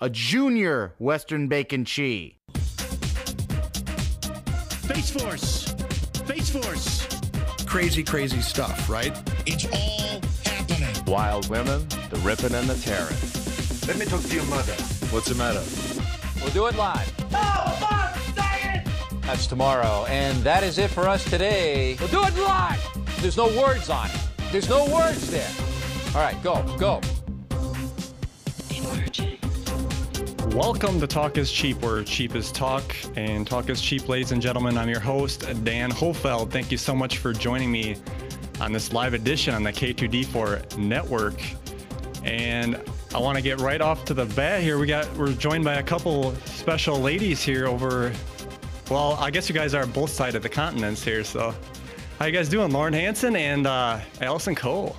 a junior Western Bacon Chi. Face Force! Face Force! Crazy, crazy stuff, right? It's all happening. Wild women, the ripping and the tearing. Let me talk to your mother. What's the matter? We'll do it live. Oh, That's tomorrow. And that is it for us today. We'll do it live. There's no words on it. There's no words there. All right, go, go. Welcome to Talk is Cheap, where cheap is talk and talk is cheap, ladies and gentlemen. I'm your host, Dan Hofeld. Thank you so much for joining me on this live edition on the K2D4 network. And I want to get right off to the bat here. We got we're joined by a couple special ladies here over well, I guess you guys are both sides of the continents here, so how you guys doing? Lauren Hanson and uh, Allison Coe.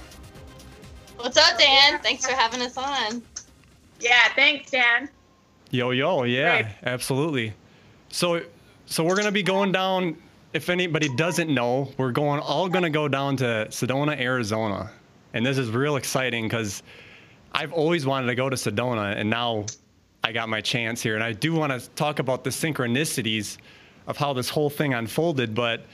What's up, Dan? Thanks for having us on. Yeah, thanks, Dan. Yo yo, yeah, Great. absolutely. So so we're gonna be going down. If anybody doesn't know, we're going all gonna go down to Sedona, Arizona, and this is real exciting because I've always wanted to go to Sedona, and now I got my chance here. And I do want to talk about the synchronicities of how this whole thing unfolded, but.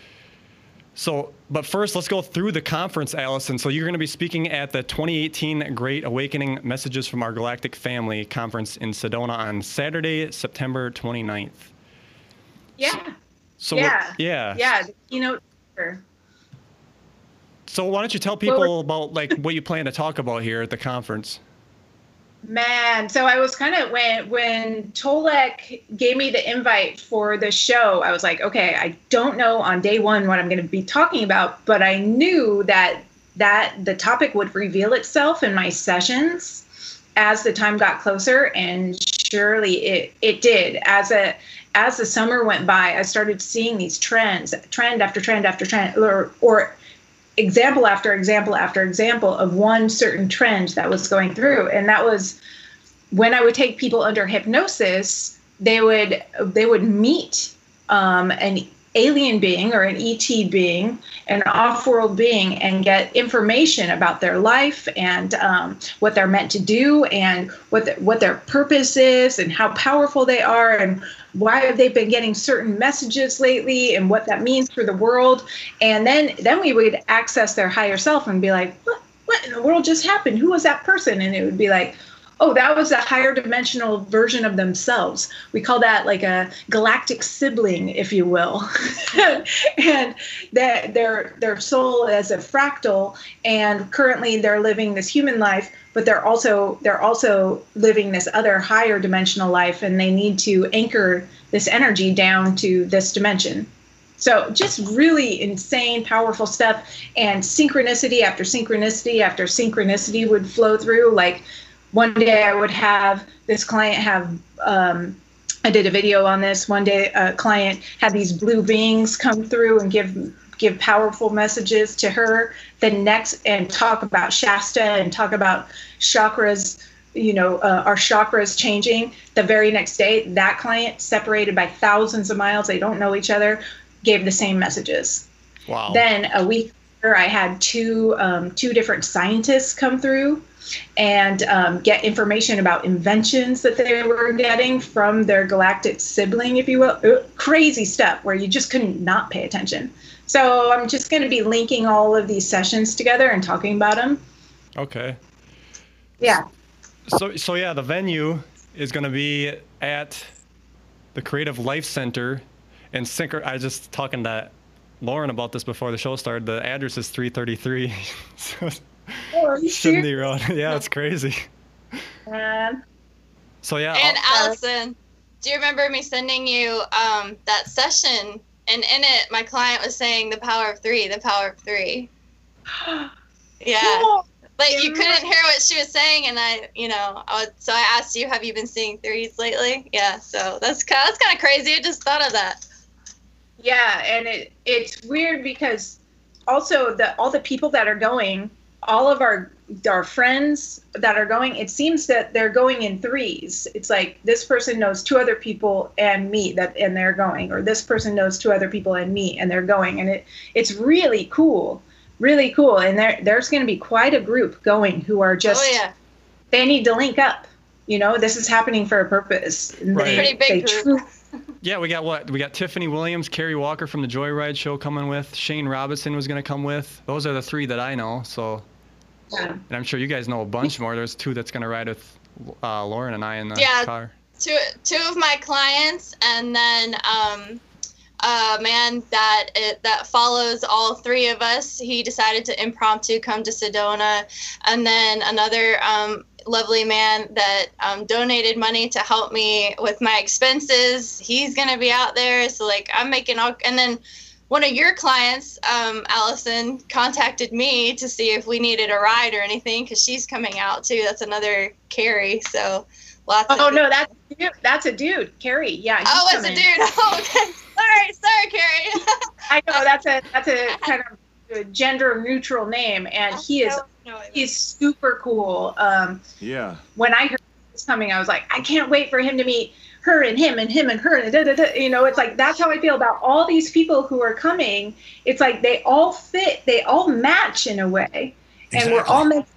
So, but first, let's go through the conference, Allison. So, you're going to be speaking at the 2018 Great Awakening Messages from Our Galactic Family conference in Sedona on Saturday, September 29th. Yeah. So, yeah. yeah. Yeah. The keynote. speaker. So, why don't you tell people about like what you plan to talk about here at the conference? Man, so I was kind of when when Tolec gave me the invite for the show, I was like, okay, I don't know on day one what I'm going to be talking about, but I knew that that the topic would reveal itself in my sessions as the time got closer, and surely it it did. As a as the summer went by, I started seeing these trends, trend after trend after trend, or or example after example after example of one certain trend that was going through. And that was when i would take people under hypnosis they would they would meet um, an alien being or an et being an off-world being and get information about their life and um, what they're meant to do and what the, what their purpose is and how powerful they are and why have they been getting certain messages lately and what that means for the world. And then then we would access their higher self and be like what what in the world just happened? Who was that person? And it would be like oh that was a higher dimensional version of themselves. We call that like a galactic sibling if you will. And that their their soul is a fractal and currently they're living this human life but they're also they're also living this other higher dimensional life and they need to anchor this energy down to this dimension. So just really insane powerful stuff and synchronicity after synchronicity after synchronicity would flow through like one day i would have this client have um, i did a video on this. One day a client had these blue beings come through and give give powerful messages to her. The next and talk about shasta and talk about chakras you know uh, our chakras changing. The very next day that client separated by thousands of miles they don't know each other gave the same messages. Wow. then a week later, I had two um, two different scientists come through and um, get information about inventions that they were getting from their galactic sibling, if you will. Uh, Crazy stuff where you just couldn't not pay attention. So I'm just going to be linking all of these sessions together and talking about them. Okay. Yeah. So so yeah, the venue is going to be at the Creative Life Center in Synchro. I was just talking to Lauren about this before the show started. The address is 333 so, Oh, are you Sydney Road. yeah, it's crazy. Um, So yeah, And I'll- Allison, do you remember me sending you um, that session? And in it, my client was saying the power of three, the power of three. Yeah. cool. Like you couldn't hear what she was saying, and I, you know, I was, so I asked you, have you been seeing threes lately? Yeah. So that's kind, that's kind of crazy. I just thought of that. Yeah, and it it's weird because also the all the people that are going, all of our our friends that are going, it seems that they're going in threes. It's like this person knows two other people and me that and they're going, or this person knows two other people and me and they're going, and it it's really cool, really cool. And there there's going to be quite a group going who are just oh yeah. they need to link up You know, this is happening for a purpose. Right. They, Pretty big they group. truly Yeah, we got what? We got Tiffany Williams, Carrie Walker from the Joyride show coming with. Shane Robinson was going to come with. Those are the three that I know. So, Yeah. and I'm sure you guys know a bunch more. There's two that's going to ride with uh, Lauren and I in the Yeah. car. two two of my clients and then um a man that it, that follows all three of us he decided to impromptu come to sedona and then another um lovely man that um, donated money to help me with my expenses he's gonna be out there so like i'm making all and then one of your clients um, allison contacted me to see if we needed a ride or anything because she's coming out too that's another carrie so lots Oh of no, that's a dude. that's a dude, Carrie. Yeah. he's Oh, it's a dude. Oh, okay. Sorry, sorry, Carrie. I know that's a that's a kind of gender neutral name, and he is No, no, he's super cool. Um, Yeah. when I heard he was coming, I was like, I can't wait for him to meet her and him and him and her and da, da, da. you know, it's like that's how I feel about all these people who are coming. It's like they all fit, they all match in a way, and we're all meant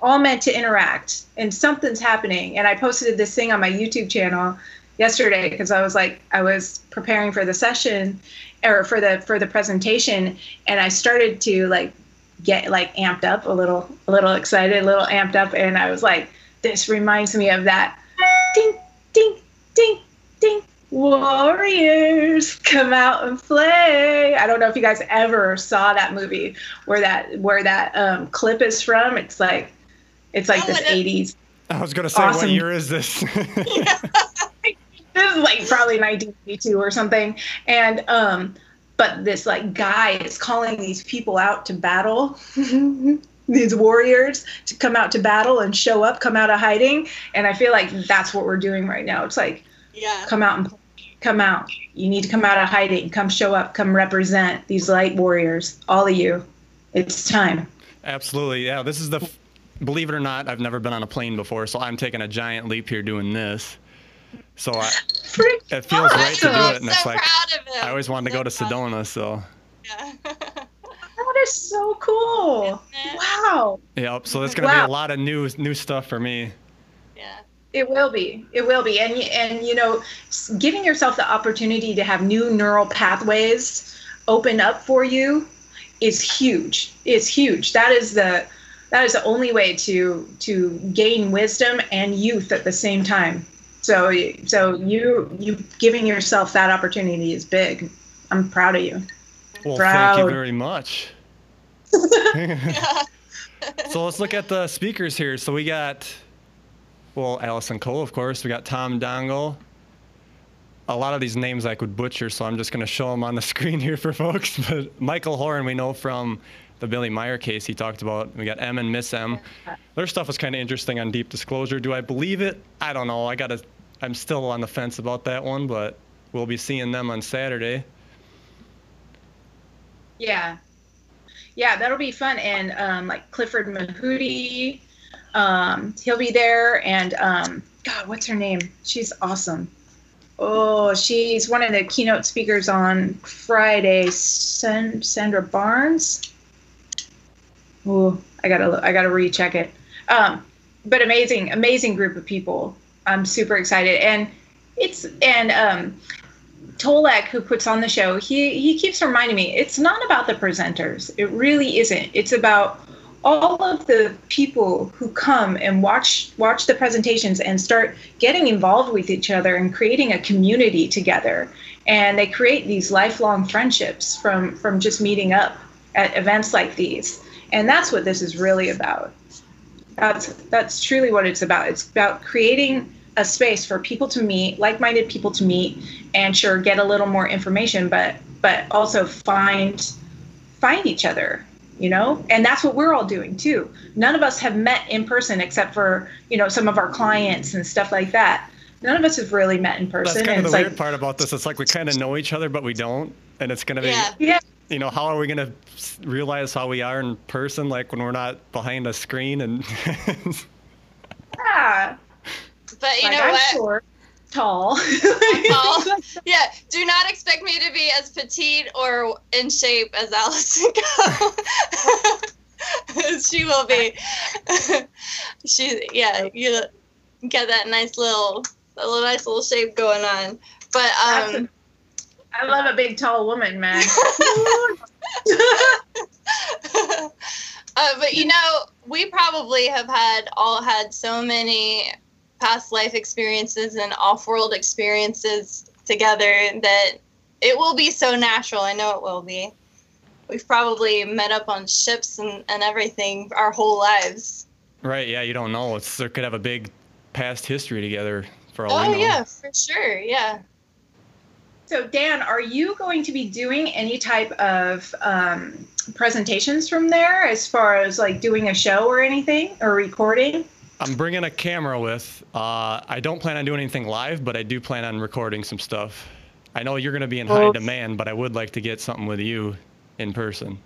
all meant to interact. And something's happening. And I posted this thing on my YouTube channel yesterday because I was like, I was preparing for the session or for the for the presentation, and I started to like get like amped up a little, a little excited, a little amped up, and I was like, this reminds me of that ding, ding, ding, ding. Warriors come out and play. I don't know if you guys ever saw that movie where that where that um, clip is from. It's like it's like Oh, this 80s. I was going to say, what year is this? This is like probably 1982 or something. And um, but this like guy is calling these people out to battle. these warriors to come out to battle and show up, come out of hiding, and I feel like that's what we're doing right now. It's like Yeah. come out and come out. You need to come out of hiding. Come show up. Come represent these light warriors. All of you. It's time. Absolutely. Yeah. This is the, f- believe it or not, I've never been on a plane before, so I'm taking a giant leap here doing this. So I, it feels right to do it. And so it's like, proud of him. I always wanted to So go to proud. Sedona, so. Yeah. That is so cool. Wow. Yep. So it's going to Wow. be a lot of new new stuff for me. yeah. It will be. It will be. And and you know, giving yourself the opportunity to have new neural pathways open up for you is huge. Is huge. That is the that is the only way to to gain wisdom and youth at the same time. So so you you giving yourself that opportunity is big. I'm proud of you. Well, thank you very much. so let's look at the speakers here. So we got, well, Allison Coe, of course. We got Tom Dongo. A lot of these names I could butcher, so I'm just going to show them on the screen here for folks. But Michael Horn, we know from the Billy Meier case he talked about. We got M and Miss M. Their stuff was kind of interesting on Deep Disclosure. Do I believe it? I don't know. I got to, I'm still on the fence about that one, but we'll be seeing them on Saturday. Yeah. Yeah, that'll be fun. And um, like Clifford Mahooty, um, he'll be there. And um, God, what's her name? She's awesome. Oh, she's one of the keynote speakers on Friday. San- Sandra Barnes. Oh, I gotta look, I gotta recheck it. Um, but amazing, amazing group of people. I'm super excited, and it's and um, Tolec, who puts on the show, he he keeps reminding me it's not about the presenters. It really isn't. It's about all of the people who come and watch watch the presentations and start getting involved with each other and creating a community together. And they create these lifelong friendships from from just meeting up at events like these. And that's what this is really about. That's that's truly what it's about. It's about creating a space for people to meet, like-minded people to meet, and sure get a little more information, but but also find find each other, you know. And that's what we're all doing too. None of us have met in person except for you know some of our clients and stuff like that. None of us have really met in person. That's kind and of the it's weird part about this. It's like we kind of know each other, but we don't. And it's going to be, Yeah. yeah, you know, how are we going to realize how we are in person, like when we're not behind a screen? And yeah. But you like know I'm what? short, tall. Tall. yeah. Do not expect me to be as petite or in shape as Allison she will be. she yeah. You get that nice little, that little nice little shape going on. But um, I love a big tall woman, man. uh, but you know, we probably have had all had so many past life experiences and off-world experiences together that it will be so natural. I know it will be. We've probably met up on ships and, and everything our whole lives. Right? Yeah, you don't know. It's there could have a big past history together for all we Oh know. yeah, for sure. Yeah. So, Dan, are you going to be doing any type of um, presentations from there as far as like doing a show or anything or recording? I'm bringing a camera with. Uh, I don't plan on doing anything live, but I do plan on recording some stuff. I know you're going to be in high demand, but I would like to get something with you in person.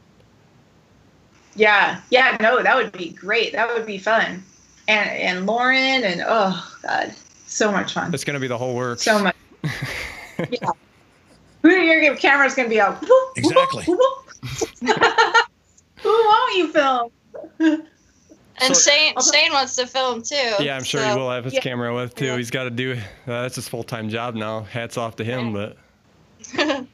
Yeah, yeah, no, that would be great. That would be fun. And and Lauren and oh god, so much fun. It's going to be the whole works. So much. yeah. Who your camera's gonna be out? Exactly. Who won't you film? And So- Shane Shane wants to film too. Yeah, I'm sure so- he will have his Yeah. camera with too. Yeah. He's got to do. Uh, that's his full time job now. Hats off to him, but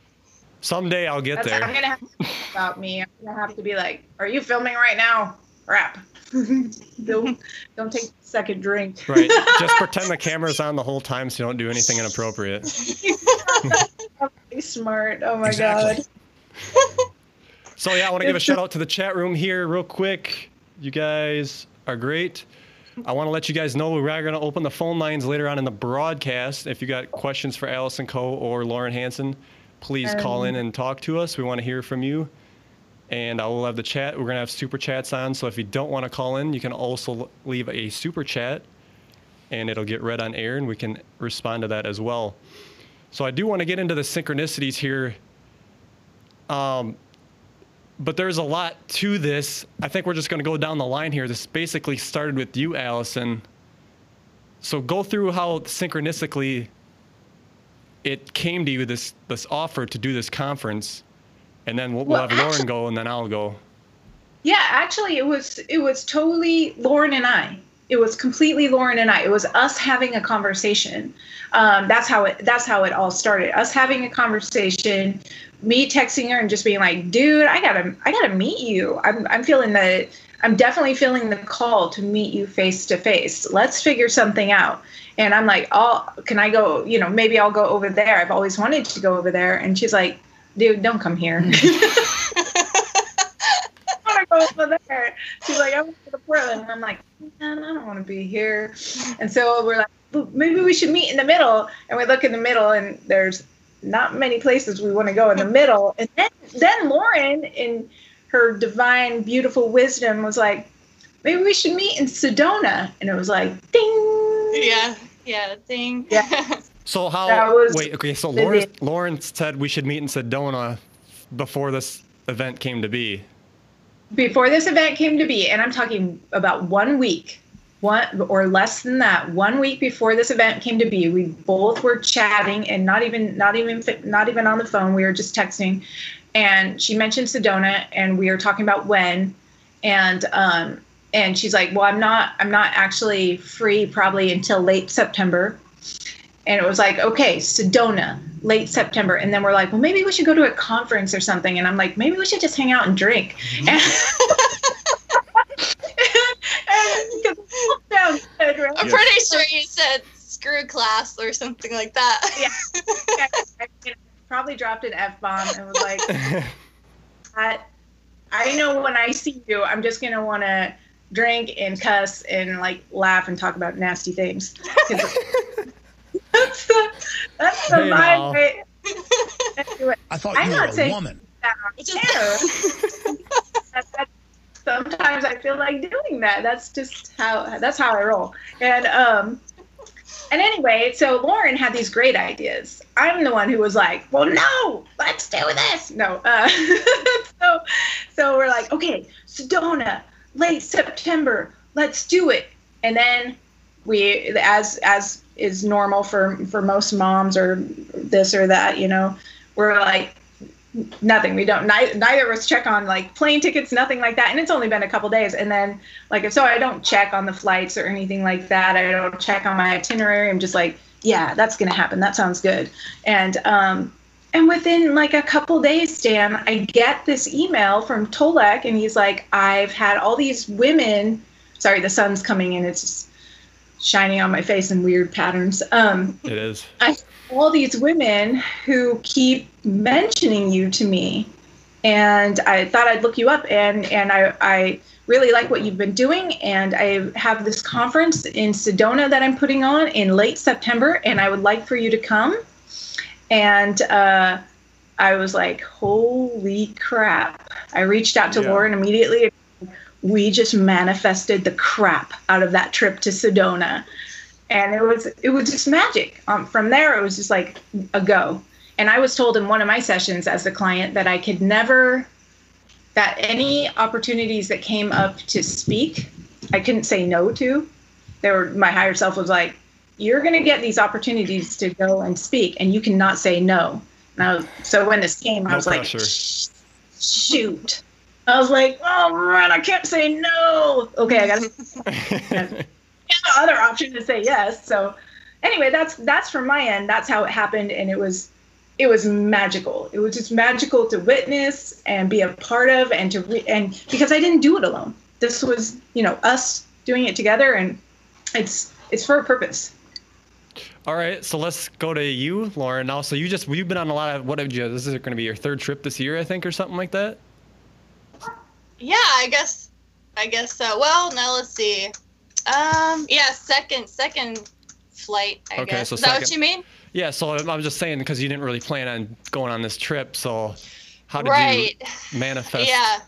someday I'll get That's, I'm there. gonna have to about me. I'm gonna have to be like, "Are you filming right now?" Crap. don't don't take a second drink. Right. Just pretend the camera's on the whole time, so you don't do anything inappropriate. Smart. Oh my Exactly. god. So yeah, I want to give a shout out to the chat room here real quick. You guys are great. I want to let you guys know we are going to open the phone lines later on in the broadcast. If you got questions for Allison Coe or Lauren Hanson, please call in and talk to us. We want to hear from you. And I will have the chat. We're going to have super chats on. So if you don't want to call in, you can also leave a super chat and it'll get read on air and we can respond to that as well. So I do want to get into the synchronicities here. Um, but there's a lot to this. I think we're just going to go down the line here. This basically started with you, Allison. So go through how synchronistically it came to you this this offer to do this conference, and then we'll, we'll Well, have Lauren go, and then I'll go. Yeah, actually, it was it was totally Lauren and I. It was completely Lauren and I. It was us having a conversation. Um, that's how it. That's how it all started. Us having a conversation, me texting her and just being like, "Dude, I gotta, I gotta meet you. I'm, I'm feeling the, I'm definitely feeling the call to meet you face to face. Let's figure something out." And I'm like, "Oh, can I go? You know, maybe I'll go over there. I've always wanted to go over there." And she's like, "Dude, don't come here." Mm. I want to go over there. She's like, I want to go to Portland. And I'm like, man, I don't want to be here. And so we're like, maybe we should meet in the middle. And we look in the middle, and there's not many places we want to go in the middle. And then, then Lauren, in her divine, beautiful wisdom, was like, maybe we should meet in Sedona. And it was like, ding. Yeah. Yeah. ding. Yeah. So how? That was wait, okay. So. Lauren, Lauren said we should meet in Sedona before this event came to be. before this event came to be, and I'm talking about one week, one or less than that, one week before this event came to be, we both were chatting and not even not even not even on the phone. We were just texting, and she mentioned Sedona, and we were talking about when, and um, and she's like, well, I'm not I'm not actually free probably until late September. And it was like, okay, Sedona, late September. And then we're like, well, maybe we should go to a conference or something. And I'm like, maybe we should just hang out and drink. And, and, and, sounds good, right? I'm pretty sure you said screw class or something like that. Yeah. I, I probably dropped an F bomb and was like, I, I know when I see you, I'm just going to want to drink and cuss and like laugh and talk about nasty things. that's the, that's the Hey, vibe. right? Anyway, I thought I'm you not were a woman. Which is That- that- sometimes I feel like doing that. That's just how that's how I roll. And um and anyway, so Lauren had these great ideas. I'm the one who was like, "Well, no, let's do this." No, uh, so so we're like, "Okay, Sedona, late September, let's do it." And then we, as as is normal for for most moms or this or that, you know, we're like, nothing. We don't. Neither, neither of us check on like plane tickets, nothing like that. And it's only been a couple days. And then like if so, I don't check on the flights or anything like that. I don't check on my itinerary. I'm just like, yeah, that's gonna happen. That sounds good. And um, and within like a couple days, Dan, I get this email from Tolec, and he's like, I've had all these women. Sorry, the sun's coming in. It's just shining on my face in weird patterns. Um, It is. I all these women who keep mentioning you to me, and I thought I'd look you up, and and I I really like what you've been doing, and I have this conference in Sedona that I'm putting on in late September, and I would like for you to come, and. uh I was like, holy crap. I reached out to Yeah. Lauren immediately. We just manifested the crap out of that trip to Sedona and it was it was just magic. Um, from there, it was just like a go. And I was told in one of my sessions as the client that I could never that any opportunities that came up to speak, I couldn't say no to. There were my higher self was like, "You're going to get these opportunities to go and speak, and you cannot say no." Was, so when this came, I was pressure. like, "Shoot." I was like, "Oh man, I can't say no." Okay, I got no other option to say yes. So anyway, that's that's from my end. That's how it happened, and it was it was magical. It was just magical to witness and be a part of, and to re- and because I didn't do it alone. This was you know us doing it together, and it's it's for a purpose. All right, so let's go to you, Lauren. Now, so you just you've been on a lot of what have you? This is going to be your third trip this year, I think, or something like that. Yeah, I guess. I guess so. Well, now let's see. Um, yeah, second second flight. I Okay, guess. so Is that what you mean? Yeah, so I'm just saying because you didn't really plan on going on this trip, so how did right. you manifest? Yeah.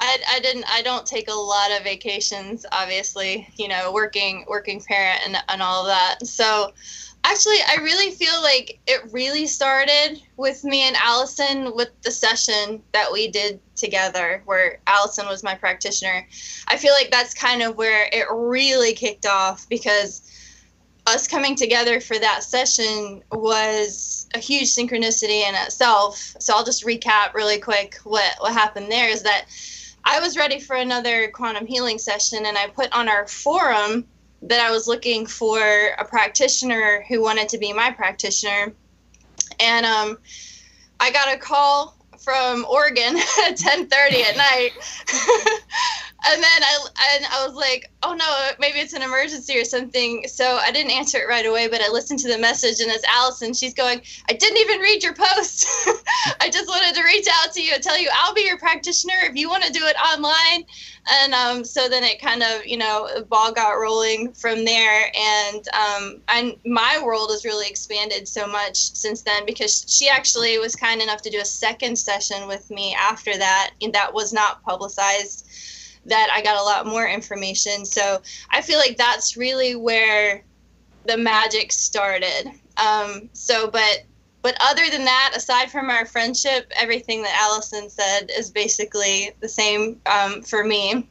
I, I didn't I don't take a lot of vacations obviously you know working working parent and, and all of that so actually I really feel like it really started with me and Allison with the session that we did together where Allison was my practitioner I feel like that's kind of where it really kicked off because us coming together for that session was a huge synchronicity in itself. So I'll just recap really quick what what happened there is that I was ready for another quantum healing session and I put on our forum that I was looking for a practitioner who wanted to be my practitioner. And um I got a call from Oregon at 10:30 at night. and then I and I was like, "Oh no, maybe it's an emergency or something." So I didn't answer it right away, but I listened to the message and it's Allison. She's going, "I didn't even read your post. I just wanted to reach out to you and tell you I'll be your practitioner if you want to do it online." And um, so then it kind of, you know, the ball got rolling from there. And um, and my world has really expanded so much since then because she actually was kind enough to do a second session with me after that, and that was not publicized that I got a lot more information. So I feel like that's really where the magic started. Um, so, but but other than that, aside from our friendship, everything that Allison said is basically the same um, for me.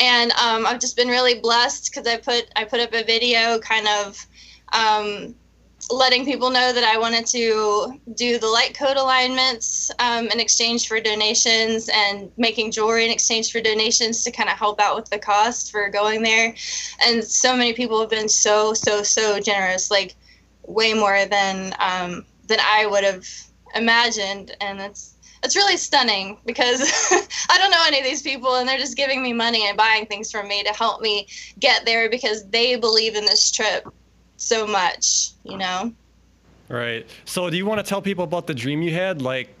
And um, I've just been really blessed because I put I put up a video, kind of um, letting people know that I wanted to do the light code alignments um, in exchange for donations and making jewelry in exchange for donations to kind of help out with the cost for going there. And so many people have been so, so, so generous, like way more than um, than I would have imagined. And it's it's really stunning because I don't know any of these people and they're just giving me money and buying things from me to help me get there because they believe in this trip so much, you know? Right. So, do you want to tell people about the dream you had? Like,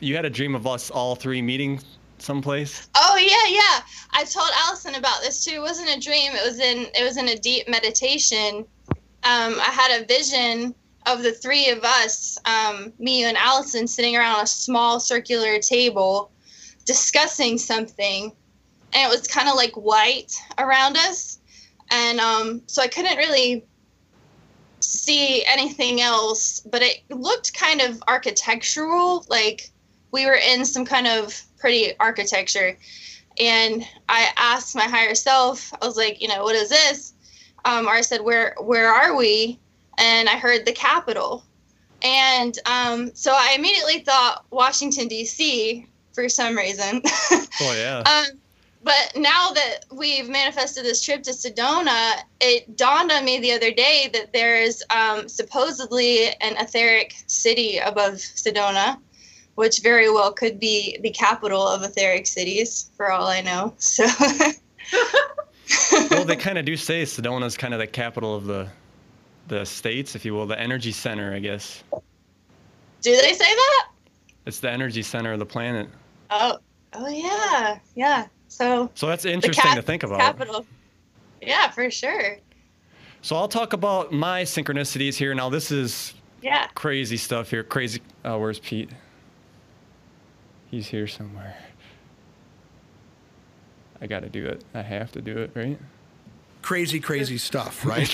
you had a dream of us all three meeting someplace. Oh yeah, yeah. I told Allison about this too. It wasn't a dream. It was in it was in a deep meditation. Um, I had a vision of the three of us, um, me you and Allison, sitting around a small circular table, discussing something, and it was kind of like white around us, and um, so I couldn't really see anything else, but it looked kind of architectural, like we were in some kind of pretty architecture. And I asked my higher self, I was like, you know, what is this? Um, or I said, where where are we? And I heard the capital. And um, so I immediately thought Washington D.C. for some reason. Oh yeah. Um, but now that we've manifested this trip to Sedona, it dawned on me the other day that there's um, supposedly an etheric city above Sedona, which very well could be the capital of etheric cities, for all I know. So, well, they kind of do say Sedona is kind of the capital of the the states, if you will, the energy center, I guess. do they say that? It's the energy center of the planet. Oh, oh yeah, yeah. So So that's interesting cap- to think about. Capital. Yeah, for sure. So I'll talk about my synchronicities here. Now this is Yeah. crazy stuff here. Crazy. Oh, where's Pete? He's here somewhere. I got to do it. I have to do it, right? Crazy, crazy stuff, right?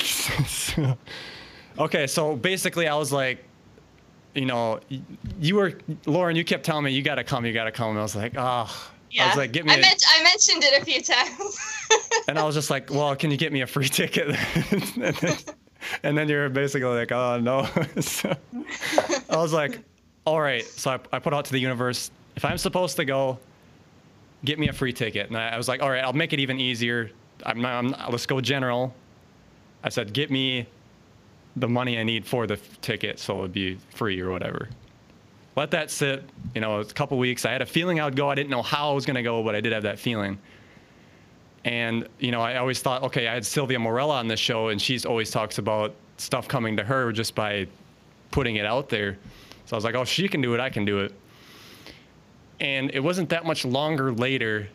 okay, so basically, I was like, you know, you were Lauren. You kept telling me you got to come, you got to come. And I was like, oh. I was like, get me. I, a- men- I mentioned it a few times. and I was just like, well, can you get me a free ticket? and, then, and then you're basically like, oh no. so I was like, all right. So I, I put out to the universe, if I'm supposed to go, get me a free ticket. And I, I was like, all right, I'll make it even easier. I'm, not- I'm, let's go general. I said, get me the money I need for the f- ticket, so it would be free or whatever. Let that sit. You know, a couple weeks. I had a feeling I would go. I didn't know how I was gonna go, but I did have that feeling. And you know, I always thought, okay, I had Sylvia Morella on this show, and she's always talks about stuff coming to her just by putting it out there. So I was like, oh, she can do it, I can do it. And it wasn't that much longer later,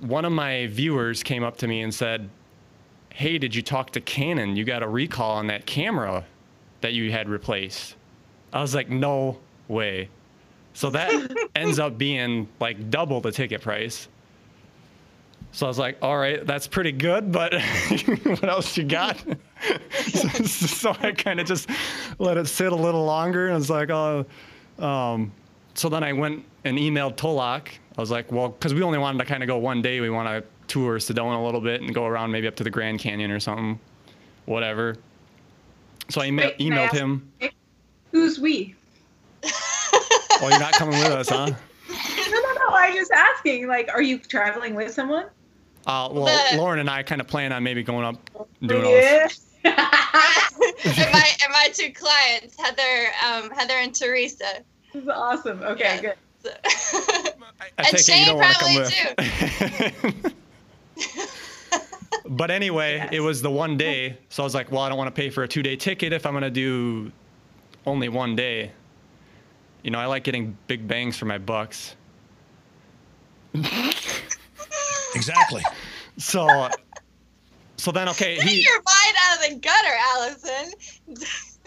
one of my viewers came up to me and said, hey, did you talk to Canon? You got a recall on that camera that you had replaced. I was like, no way. So that ends up being like double the ticket price. So I was like, all right, that's pretty good, but what else you got? so, so I kind of just let it sit a little longer and it's like, oh, um, so then I went and emailed Tolec. I was like, well, because we only wanted to kind of go one day. We want to tour Sedona a little bit and go around maybe up to the Grand Canyon or something, whatever. So I Wait, can I emailed him. Who's we? Oh, you're not coming with us, huh? No, no, no. I'm just asking. Like, are you traveling with someone? Uh, well, The- Lauren and I kind of plan on maybe going up and doing all this. And my and my two clients, Heather, um, Heather and Teresa. This is awesome. Okay, Yeah. good. I And take you Shane don't want to come probably too. but anyway, Yes. it was the one day, so I was like, well, I don't want to pay for a two-day ticket if I'm gonna do only one day. You know, I like getting big bangs for my bucks. Exactly. So, so then okay, Get he your mind out of the gutter, Allison.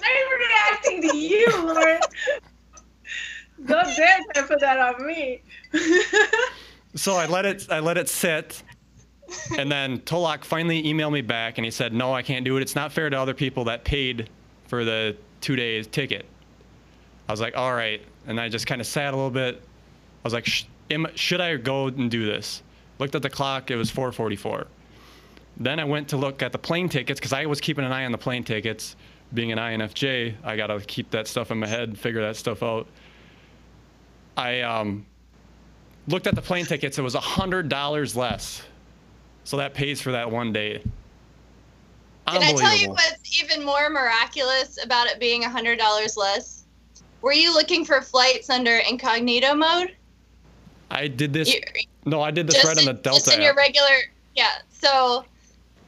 I'm reacting to you, Lauren. Don't dare try to put that on me. so I let it I let it sit, and then Tolec finally emailed me back and he said, "No, I can't do it. It's not fair to other people that paid for the two days ticket." I was like, "All right," and I just kind of sat a little bit. I was like, Sh- am, "Should I go and do this?" Looked at the clock. It was 4:44. Then I went to look at the plane tickets because I was keeping an eye on the plane tickets. Being an INFJ, I gotta keep that stuff in my head, figure that stuff out. I um, looked at the plane tickets. It was hundred dollars less, so that pays for that one day. Can I tell you what's even more miraculous about it being hundred dollars less? Were you looking for flights under incognito mode? I did this. You- No, I did this just right on the Delta just in your app. regular yeah so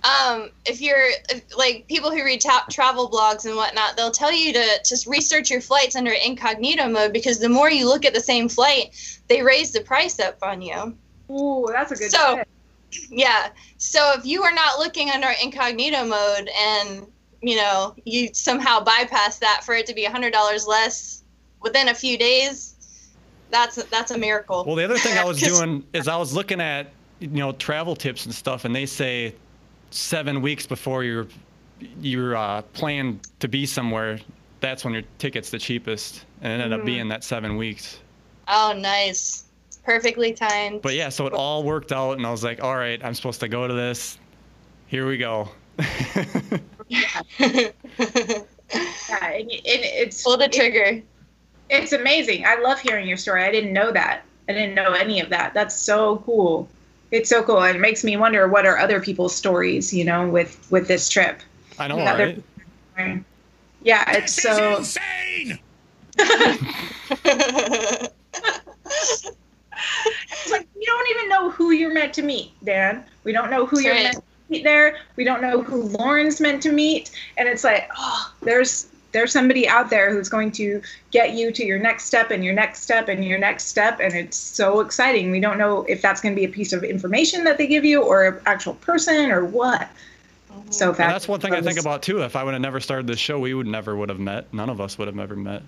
um if you're if, like people who read ta- travel blogs and whatnot they'll tell you to just research your flights under incognito mode because the more you look at the same flight they raise the price up on you Ooh, that's a good So- tip. yeah so if you are not looking under incognito mode and you know you somehow bypass that for it to be a hundred dollars less within a few days that's that's a miracle Well, the other thing I was doing is I was looking at you know travel tips and stuff, and they say seven weeks before you're you're uh, plan to be somewhere, that's when your ticket's the cheapest, and it ended up being that seven weeks. oh nice perfectly timed But yeah, so it all worked out, and I was like, all right, I'm supposed to go to this. Here we go. Nice. and it, it's Pull the trigger. It's amazing. I love hearing your story. I didn't know that. I didn't know any of that. That's so cool. It's so cool. And it makes me wonder what are other people's stories, you know, with with this trip. I know, Other- right? Yeah, it's This so is insane. it's like we don't even know who you're meant to meet, Dan. We don't know who That's you're right. meant to meet there. We don't know who Lauren's meant to meet. And it's like, oh, there's there's somebody out there who's going to get you to your next step and your next step and your next step and it's so exciting we don't know if that's going to be a piece of information that they give you or an actual person or what so And that's one thing I think about too. If I would have never started this show, we would never would have met. None of us would have ever met.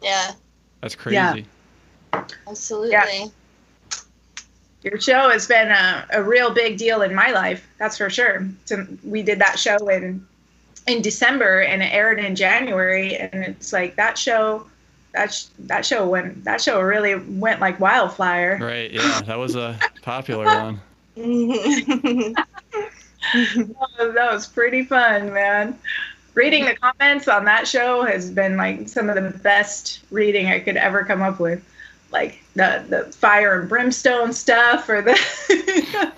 Yeah, That's crazy. Yeah. absolutely. Yeah. your show has been a, a real big deal in my life that's for sure so we did that show in in december and it aired in january and it's like that show that sh- that show went that show really went like wildfire Right. Yeah. That was a popular one. Oh, that was pretty fun man reading the comments on that show has been like some of the best reading i could ever come up with like the the fire and brimstone stuff or the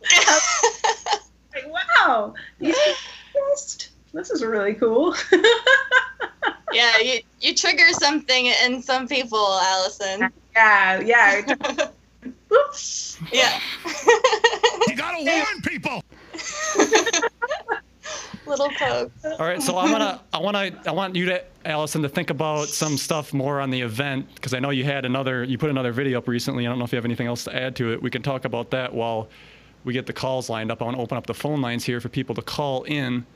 like wow these people exist. This is really cool yeah, you you trigger something in some people, Allison. yeah yeah Yeah. You gotta warn people. Little poke. All right, so I wanna, I wanna, I want you to, Allison, to think about some stuff more on the event because I know you had another, you put another video up recently. I don't know if you have anything else to add to it. We can talk about that while we get the calls lined up. I want to open up the phone lines here for people to call in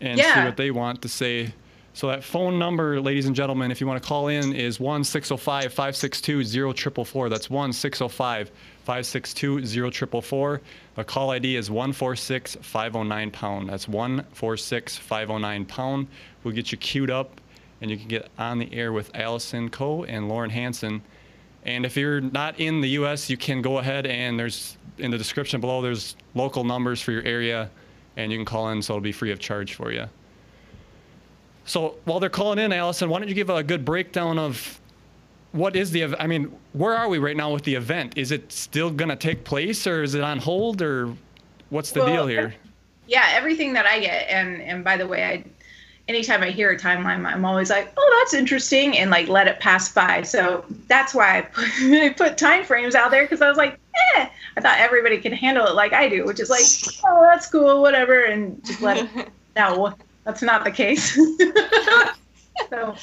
and see what they want to say. So that phone number, ladies and gentlemen, if you want to call in, is one 605 562 0444. That's one 605 562 0444. The call ID is 146 509 pound. That's 146 509 pound. We'll get you queued up and you can get on the air with Allison Coe and Lauren Hansen. And if you're not in the U.S., you can go ahead and there's in the description below, there's local numbers for your area and you can call in so it'll be free of charge for you. So while they're calling in, Allison, why don't you give a good breakdown of what is the, I mean, where are we right now with the event? Is it still going to take place or is it on hold or what's the Well, deal here? yeah everything that i get and and by the way i anytime i hear a timeline i'm always like oh that's interesting and like let it pass by. So that's why i put, I put time frames out there because i was like eh i thought everybody could handle it like i do which is like oh that's cool whatever and just let it no that's not the case. So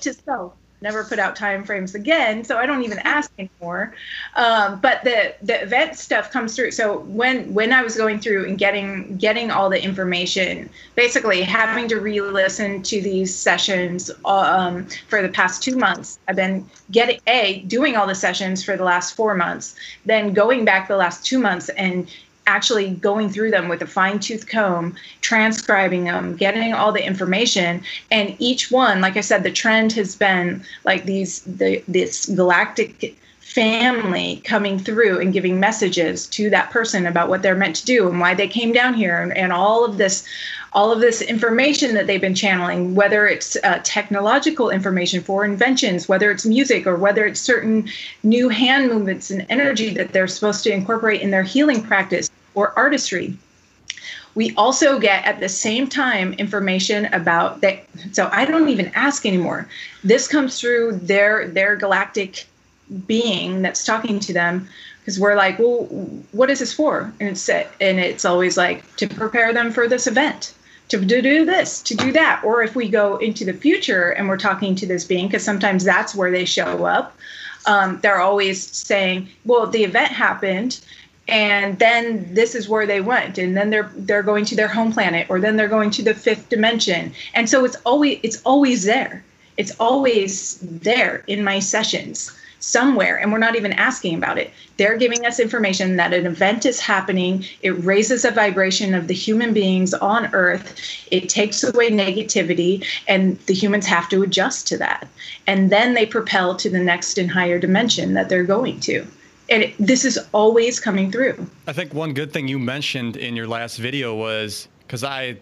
to self never put out time frames again so i don't even ask anymore. Um, but the the event stuff comes through. So when when i was going through and getting getting all the information basically having to re-listen to these sessions um, for the past two months i've been getting a doing all the sessions for the last four months then going back the last two months and actually going through them with a fine-tooth comb transcribing them getting all the information and each one like i said the trend has been like these the this galactic family coming through and giving messages to that person about what they're meant to do and why they came down here and, and all of this all of this information that they've been channeling whether it's uh, technological information for inventions whether it's music or whether it's certain new hand movements and energy that they're supposed to incorporate in their healing practice or artistry. We also get at the same time information about that so i don't even ask anymore. This comes through their their galactic being that's talking to them because we're like well what is this for? And it's and it's always like to prepare them for this event to do this to do that. Or if we go into the future and we're talking to this being because sometimes that's where they show up um, they're always saying well the event happened and then this is where they went and then they're they're going to their home planet or then they're going to the fifth dimension. And so it's always it's always there. It's always there in my sessions somewhere and we're not even asking about it. They're giving us information that an event is happening. It raises a vibration of the human beings on earth. It takes away negativity and the humans have to adjust to that. And then they propel to the next and higher dimension that they're going to. And it, this is always coming through. I think one good thing you mentioned in your last video was because I,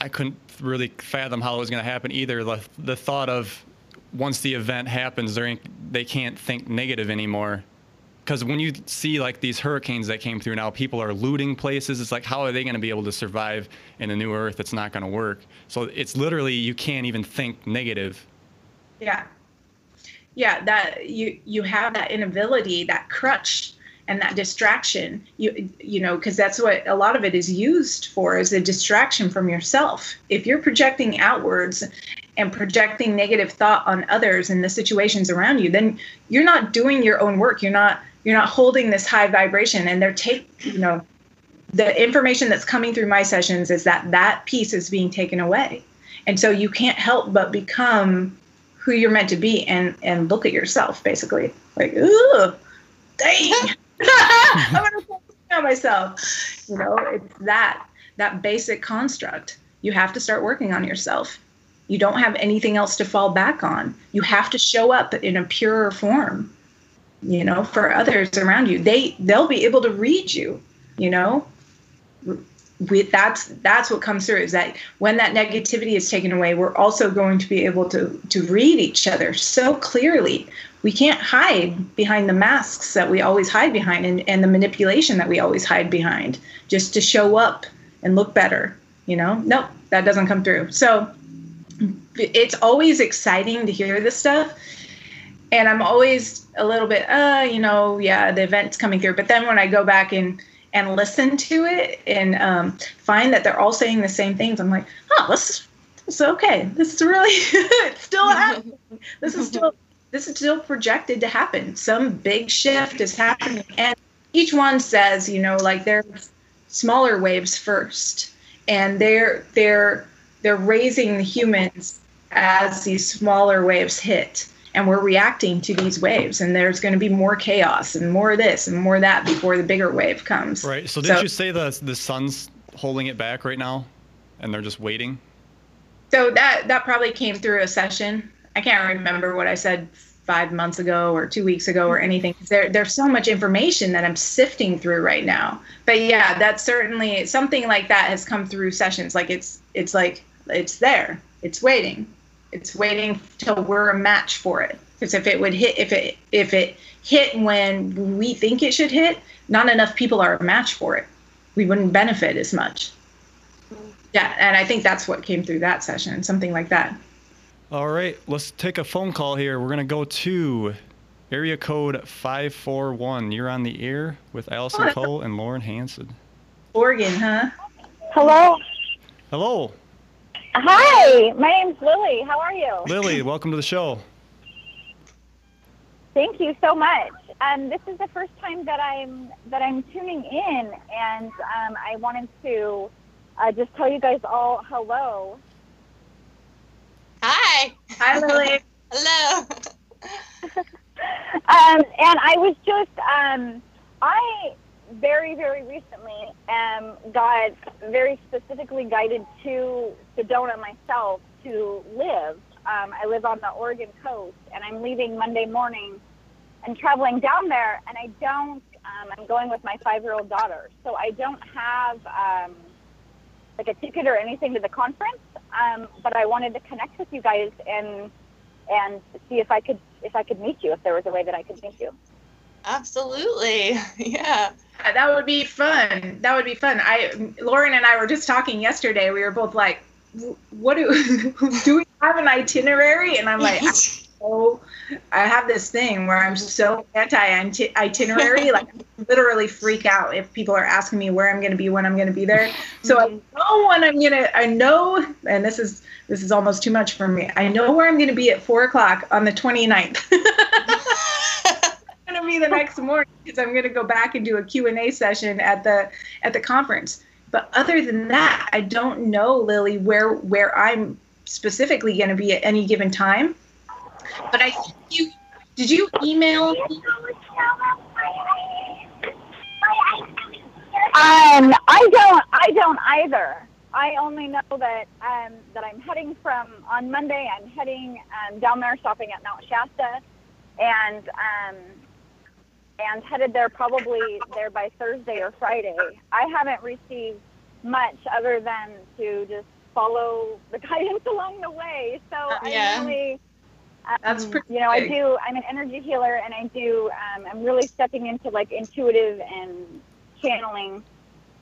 I couldn't really fathom how it was going to happen either. The, the thought of once the event happens, they they can't think negative anymore. Because when you see like these hurricanes that came through now, people are looting places. It's like, how are they going to be able to survive in a new Earth? It's not going to work. So it's literally you can't even think negative. Yeah. Yeah, that you you have that inability, that crutch and that distraction. You you know, because that's what a lot of it is used for is a distraction from yourself. If you're projecting outwards and projecting negative thought on others and the situations around you, then you're not doing your own work. You're not you're not holding this high vibration. And they're take you know the information that's coming through my sessions is that that piece is being taken away. And so you can't help but become who you're meant to be and and look at yourself basically. Like ooh dang. I'm gonna on myself. You know it's that that basic construct. You have to start working on yourself you don't have anything else to fall back on. You have to show up in a purer form you know for others around you. They they'll be able to read you you know? We, that's that's what comes through is that when that negativity is taken away we're also going to be able to to read each other so clearly. We can't hide behind the masks that we always hide behind and, and the manipulation that we always hide behind just to show up and look better you know? Nope that doesn't come through. So it's always exciting to hear this stuff and i'm always a little bit uh you know yeah the event's coming through but then when i go back and and listen to it and um, find that they're all saying the same things. I'm like, oh, this is, this is okay. This is really it's still happening. This is still this is still projected to happen. Some big shift is happening, and each one says, you know, like they're smaller waves first, and they're they're they're raising the humans as these smaller waves hit and we're reacting to these waves and there's going to be more chaos and more of this and more of that before the bigger wave comes. Right so did so, you say the the sun's holding it back right now and they're just waiting? So that that probably came through a session. I can't remember what i said five months ago or two weeks ago or anything there, there's so much information that i'm sifting through right now. But yeah that's certainly something like that has come through sessions like it's it's like it's there it's waiting it's waiting till we're a match for it. Because if it would hit, if it if it hit when we think it should hit, not enough people are a match for it. We wouldn't benefit as much. Yeah, and I think that's what came through that session, something like that. All right, let's take a phone call here. We're gonna go to area code five four one. You're on the air with Allison oh, Cole and Lauren Hanson. Oregon, huh? Hello. Hello. Hi, my name's Lily. How are you? Lily, welcome to the show. Thank you so much. Um, this is the first time that I'm that I'm tuning in, and um, I wanted to uh, just tell you guys all hello. Hi. Hi, Lily. hello. um, and I was just um, I very, very recently um, got very specifically guided to Sedona myself to live. Um, I live on the Oregon coast, and I'm leaving Monday morning and traveling down there. And I don't. Um, I'm going with my five-year-old daughter, so I don't have um, like a ticket or anything to the conference. Um, but I wanted to connect with you guys and and see if I could if I could meet you if there was a way that I could meet you. Absolutely. Yeah. That would be fun. That would be fun. I Lauren and I were just talking yesterday. We were both like, "What do do we have an itinerary?" And I'm like, "Oh, I have this thing where I'm so anti itinerary, like literally freak out if people are asking me where I'm going to be when I'm going to be there. So I mm-hmm. know when I'm gonna. I know, and this is this is almost too much for me. I know where I'm going to be at four o'clock on the 29th. Be the next morning because I'm going to go back and do a Q&A session at the at the conference. But other than that, I don't know, Lily, where where I'm specifically going to be at any given time. But I you did you email Um, I don't. I don't either. I only know that um, that I'm heading from on Monday. I'm heading um, down there, stopping at Mount Shasta, and um, and headed there probably there by Thursday or Friday. I haven't received much other than to just follow the guidance along the way. So I yeah. really, um, That's pretty you know, I do. I'm an energy healer, and I do. Um, I'm really stepping into like intuitive and channeling.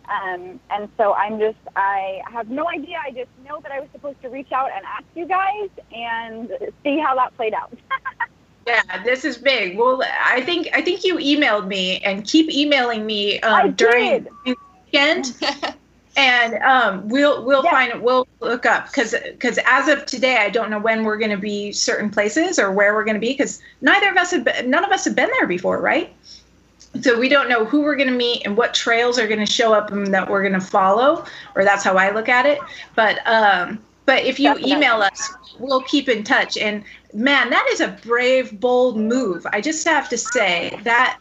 Um, and so I'm just, I have no idea. I just know that I was supposed to reach out and ask you guys and see how that played out. Yeah, this is big. Well, I think I think you emailed me and keep emailing me um, I during did. the weekend, and um, we'll we'll Yeah. find we'll look up because because as of today, I don't know when we're going to be certain places or where we're going to be because neither of us have been, none of us have been there before, right? So we don't know who we're going to meet and what trails are going to show up and that we're going to follow, or that's how I look at it. But um, but if you Definitely. email us, we'll keep in touch. And man, that is a brave, bold move. I just have to say that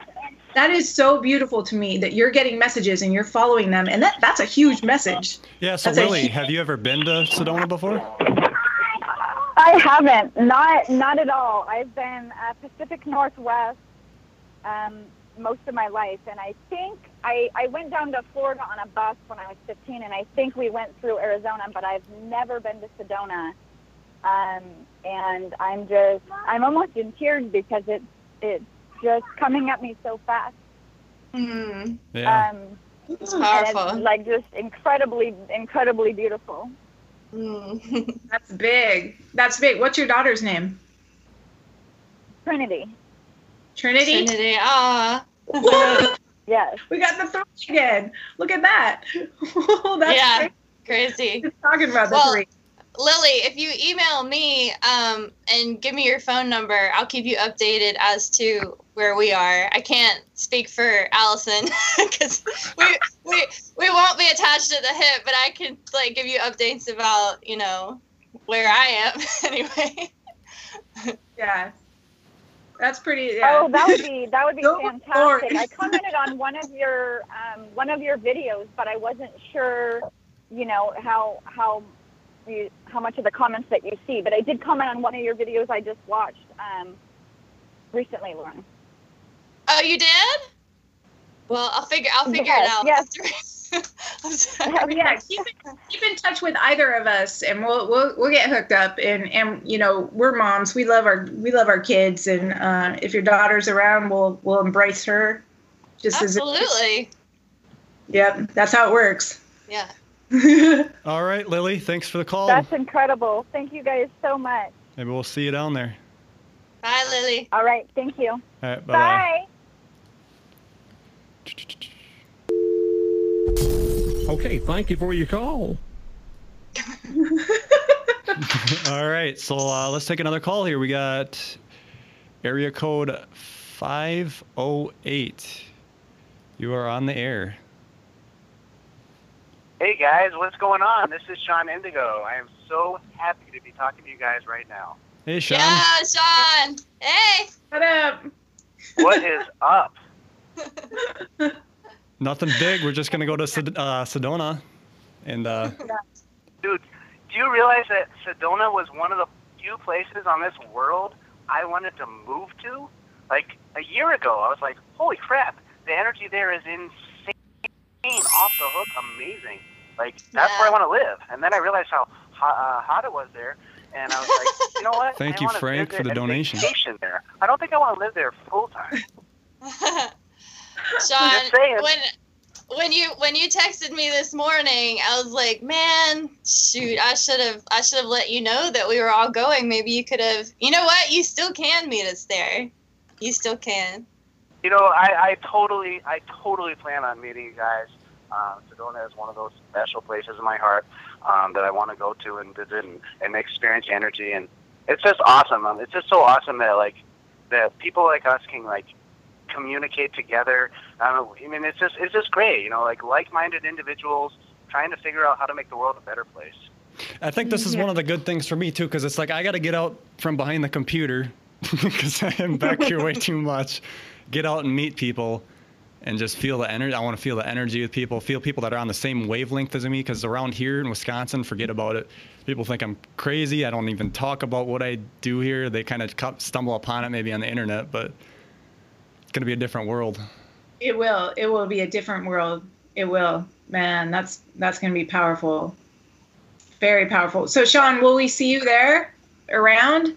that is so beautiful to me that you're getting messages and you're following them, and that that's a huge message. Yeah. So That's a Lily, huge- have you ever been to Sedona before? I haven't, not not at all. I've been uh, Pacific Northwest um, most of my life, and I think I I went down to Florida on a bus when I was 15, and I think we went through Arizona, but I've never been to Sedona. Um, and I'm just I'm almost in tears because it's it's just coming at me so fast. Hmm. Yeah. Um, It's and powerful. it's like just incredibly incredibly beautiful. Mm. That's big. That's big. What's your daughter's name? Trinity. Trinity. Trinity. Ah. Yes. We got the three again. Look at that. that's Yeah. crazy. Crazy. Just talking about the Well, three. Lily, if you email me um, and give me your phone number, I'll keep you updated as to where we are. I can't speak for Allison because we, we we won't be attached to the hip, but I can like give you updates about you know where I am anyway. Yeah. That's pretty. Yeah. Oh, that would be that would be Go fantastic. I commented on one of your um, one of your videos, but I wasn't sure, you know, how how you, how much of the comments that you see. But I did comment on one of your videos I just watched um, recently, Lauren. Oh, you did? Well, I'll figure I'll figure Yes, it out. yes. I'm. Oh, yeah, keep in, keep in touch with either of us, and we'll we'll we'll get hooked up. And and you know we're moms. We love our we love our kids, and uh, if your daughter's around, we'll we'll embrace her. Just Absolutely. as yep, that's how it works. Yeah. All right, Lily. Thanks for the call. That's incredible. Thank you guys so much. Maybe we'll see you down there. Bye, Lily. All right, thank you. All right. Bye. Bye. Okay, thank you for your call. All right. So uh, let's take another call here. We got area code 508. You are on the air. Hey guys, what's going on? This is Sean Indigo. I am so happy to be talking to you guys right now. Hey, Sean. Yeah, Sean. Hey. What up? What is up? Nothing big. We're just gonna go to Sed- uh, Sedona, and uh, Dude, do you realize that Sedona was one of the few places on this world I wanted to move to? Like a year ago, I was like, holy crap, the energy there is insane, off the hook, amazing. Like, that's where I want to live. And then I realized how hot, uh, hot it was there. And I was like, you know what? Thank I you, Frank, for the donation. there. I don't think I want to live there full time. Sean, when when you when you texted me this morning, I was like, man, shoot, I should have I should have let you know that we were all going. Maybe you could have. You know what? You still can meet us there. You still can. You know, I, I totally, I totally plan on meeting you guys. Uh, Sedona is one of those special places in my heart um, that I want to go to and visit and, and experience energy. And it's just awesome. Um, it's just so awesome that like that people like us can like communicate together. I, I mean, it's just, it's just great. You know, like like-minded individuals trying to figure out how to make the world a better place. I think this is one of the good things for me too, because it's like I got to get out from behind the computer because I am back here way too much. Get out and meet people, and just feel the energy. I want to feel the energy with people, feel people that are on the same wavelength as me. Because around here in Wisconsin, forget about it. People think I'm crazy. I don't even talk about what I do here. They kind of stumble upon it maybe on the internet, but it's gonna be a different world. It will. It will be a different world. It will. Man, that's that's gonna be powerful. Very powerful. So, Sean, will we see you there around?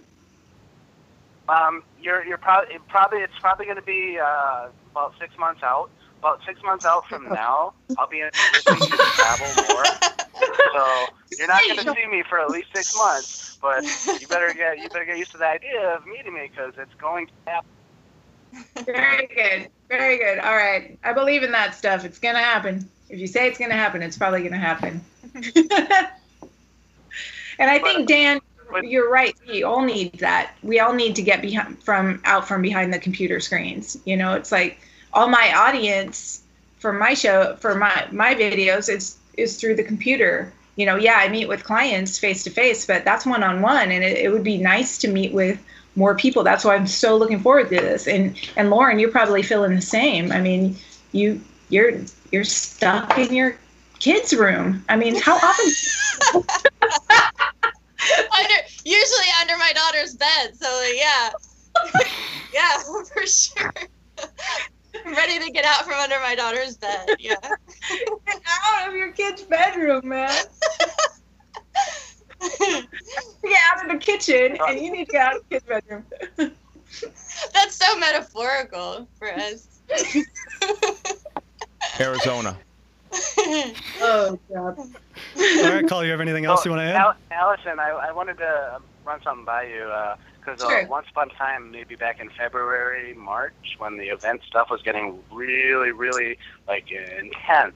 Um, you're you're probably probably it's probably going to be uh, about six months out. About six months out from now, I'll be in position to travel more. So you're not going to see me for at least six months. But you better get you better get used to the idea of meeting me because it's going to happen. Very good. Very good. All right. I believe in that stuff. It's going to happen. If you say it's going to happen, it's probably going to happen. and I think Dan, you're right. We all need that. We all need to get behind from out from behind the computer screens. You know, it's like all my audience for my show for my my videos is is through the computer. You know, yeah, I meet with clients face to face, but that's one on one, and it, it would be nice to meet with more people. That's why I'm so looking forward to this. And and Lauren, you're probably feeling the same. I mean, you you're you're stuck in your kids' room. I mean, how often? under usually under my daughter's bed. So yeah, yeah, for sure. I'm ready to get out from under my daughter's bed. Yeah. Get out of your kid's bedroom, man. get out of the kitchen, and you need to get out of the kid's bedroom. That's so metaphorical for us. Arizona. oh God. All right, Call. You have anything else you want to add? Al- Allison, I, I wanted to run something by you because uh, Sure. once upon a time, maybe back in February, March, when the event stuff was getting really, really like intense,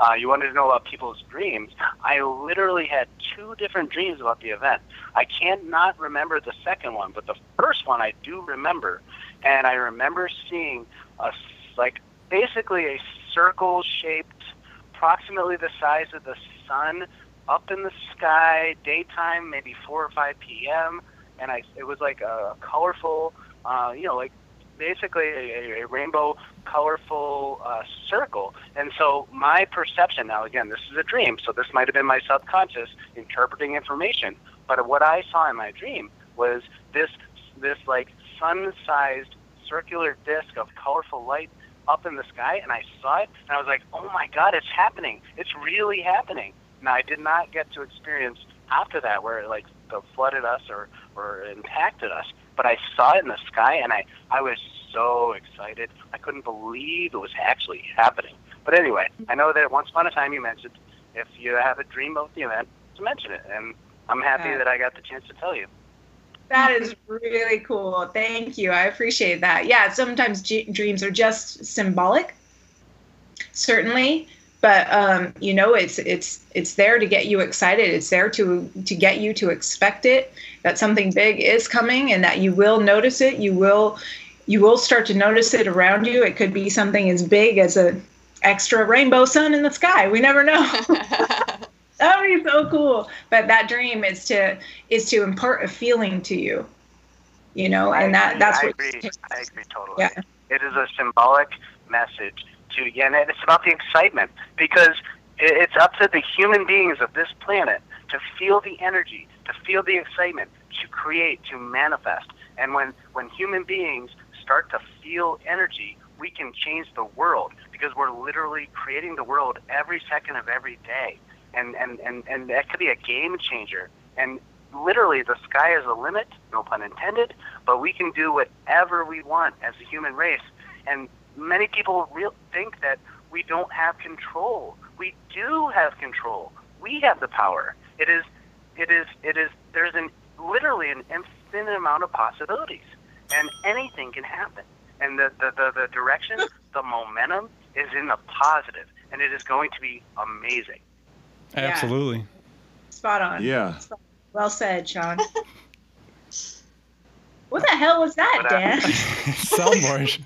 uh, you wanted to know about people's dreams. I literally had two different dreams about the event. I cannot remember the second one, but the first one I do remember, and I remember seeing a like basically a circle-shaped, approximately the size of the sun, up in the sky, daytime, maybe 4 or 5 p.m. And I, it was like a colorful, uh, you know, like basically a, a rainbow, colorful uh, circle. And so my perception, now again, this is a dream, so this might have been my subconscious interpreting information. But what I saw in my dream was this, this like sun-sized circular disc of colorful light up in the sky, and I saw it, and I was like, "Oh my God, it's happening! It's really happening!" Now I did not get to experience after that where it like flooded us or or impacted us, but I saw it in the sky, and I I was so excited. I couldn't believe it was actually happening. But anyway, I know that once upon a time you mentioned if you have a dream about the event, to mention it, and I'm happy Yeah. that I got the chance to tell you. That is really cool. Thank you. I appreciate that. Yeah, sometimes g- dreams are just symbolic, certainly, but um, you know, it's it's it's there to get you excited. It's there to to get you to expect it that something big is coming, and that you will notice it. You will you will start to notice it around you. It could be something as big as a extra rainbow sun in the sky. We never know. that would be so cool. But that dream is to is to impart a feeling to you. You know, and that that's I what agree. I agree totally. Yeah. It is a symbolic message to yeah, and it's about the excitement because it's up to the human beings of this planet to feel the energy, to feel the excitement, to create, to manifest. And when when human beings start to feel energy, we can change the world because we're literally creating the world every second of every day. And and and, and that could be a game changer. And literally the sky is the limit, no pun intended, but we can do whatever we want as a human race. And many people real think that we don't have control. We do have control. We have the power. It is it is it is there's an literally an infinite amount of possibilities. And anything can happen. And the, the, the, the direction, the momentum is in the positive, and it is going to be amazing. Absolutely. spot on. Yeah. Well said, Sean. what the hell was that, Dan? Soundboard.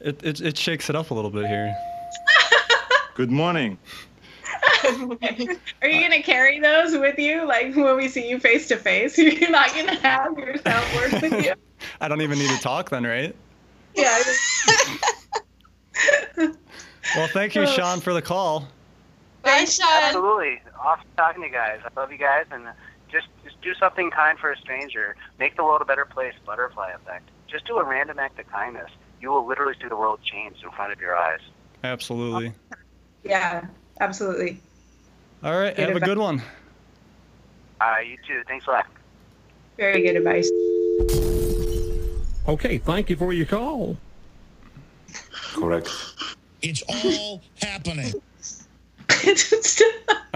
it, it it shakes it up a little bit here. Good morning. Are you gonna carry those with you, like when we see you face to face? You're not gonna have your soundboard with you. I don't even need to talk then, right? Yeah. Well, thank you, oh. Sean, for the call. Bye, Sean. Absolutely. Awesome talking to you guys. I love you guys, and just just do something kind for a stranger. Make the world a better place. Butterfly effect. Just do a random act of kindness. You will literally see the world change in front of your eyes. Absolutely. Yeah, absolutely. All right. Good have a good one. Uh, you too. Thanks a lot. Very good advice. Okay, thank you for your call. Correct. It's all happening.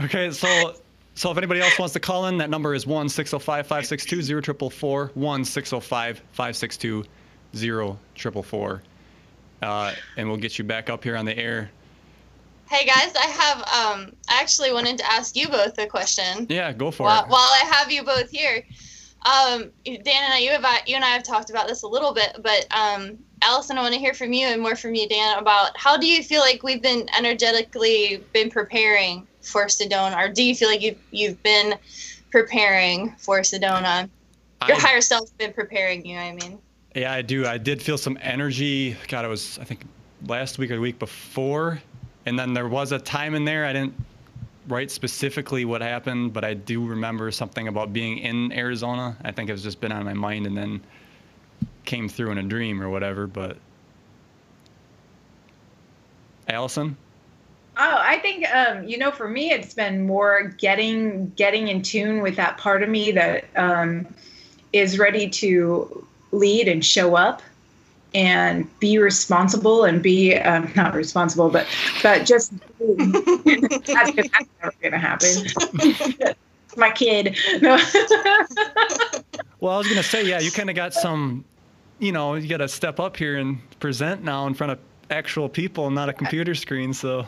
Okay, so so if anybody else wants to call in, that number is one six zero five five six two zero triple four one six zero five five six two zero triple four, uh, and we'll get you back up here on the air. Hey guys, I have um I actually wanted to ask you both a question. Yeah, go for while, it. while I have you both here. Um, Dan and I, you have you and I have talked about this a little bit, but um, Allison, I want to hear from you and more from you, Dan, about how do you feel like we've been energetically been preparing for Sedona, or do you feel like you've you've been preparing for Sedona? Your I- higher self's been preparing you. I mean. Yeah, I do. I did feel some energy. God, it was I think last week or the week before, and then there was a time in there I didn't write specifically what happened, but I do remember something about being in Arizona. I think it's just been on my mind, and then came through in a dream or whatever. But Allison, Oh, I think um, you know, for me, it's been more getting getting in tune with that part of me that um, is ready to lead and show up and be responsible and be um, not responsible, but but just that's, that's never gonna happen. My kid, no. well, I was gonna say, yeah, you kind of got some, you know, you got to step up here and present now in front of actual people, not a computer screen. So.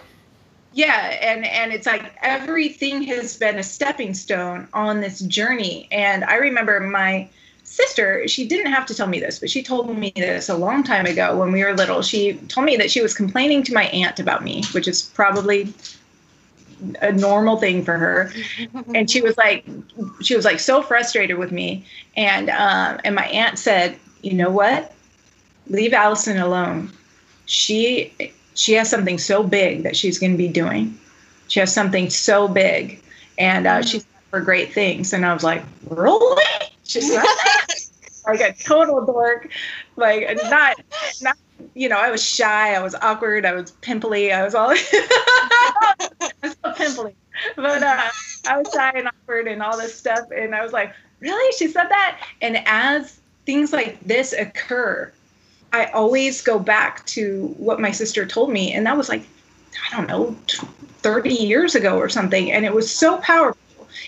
yeah and and it's like everything has been a stepping stone on this journey and i remember my sister she didn't have to tell me this but she told me this a long time ago when we were little. She told me that she was complaining to my aunt about me which is probably a normal thing for her. And she was like she was like so frustrated with me. And um and my aunt said you know what? Leave allison alone. She she has something so big that she's going to be doing. She has something so big, and uh, she's for great things. And I was like, really? She's not like a total dork, like not not. You know, I was shy, I was awkward, I was pimply, I was all I was pimply, but uh, I was shy and awkward and all this stuff. And I was like, really? She said that? And as things like this occur, I always go back to what my sister told me, and that was like, I don't know, 30 years ago or something, and it was so powerful.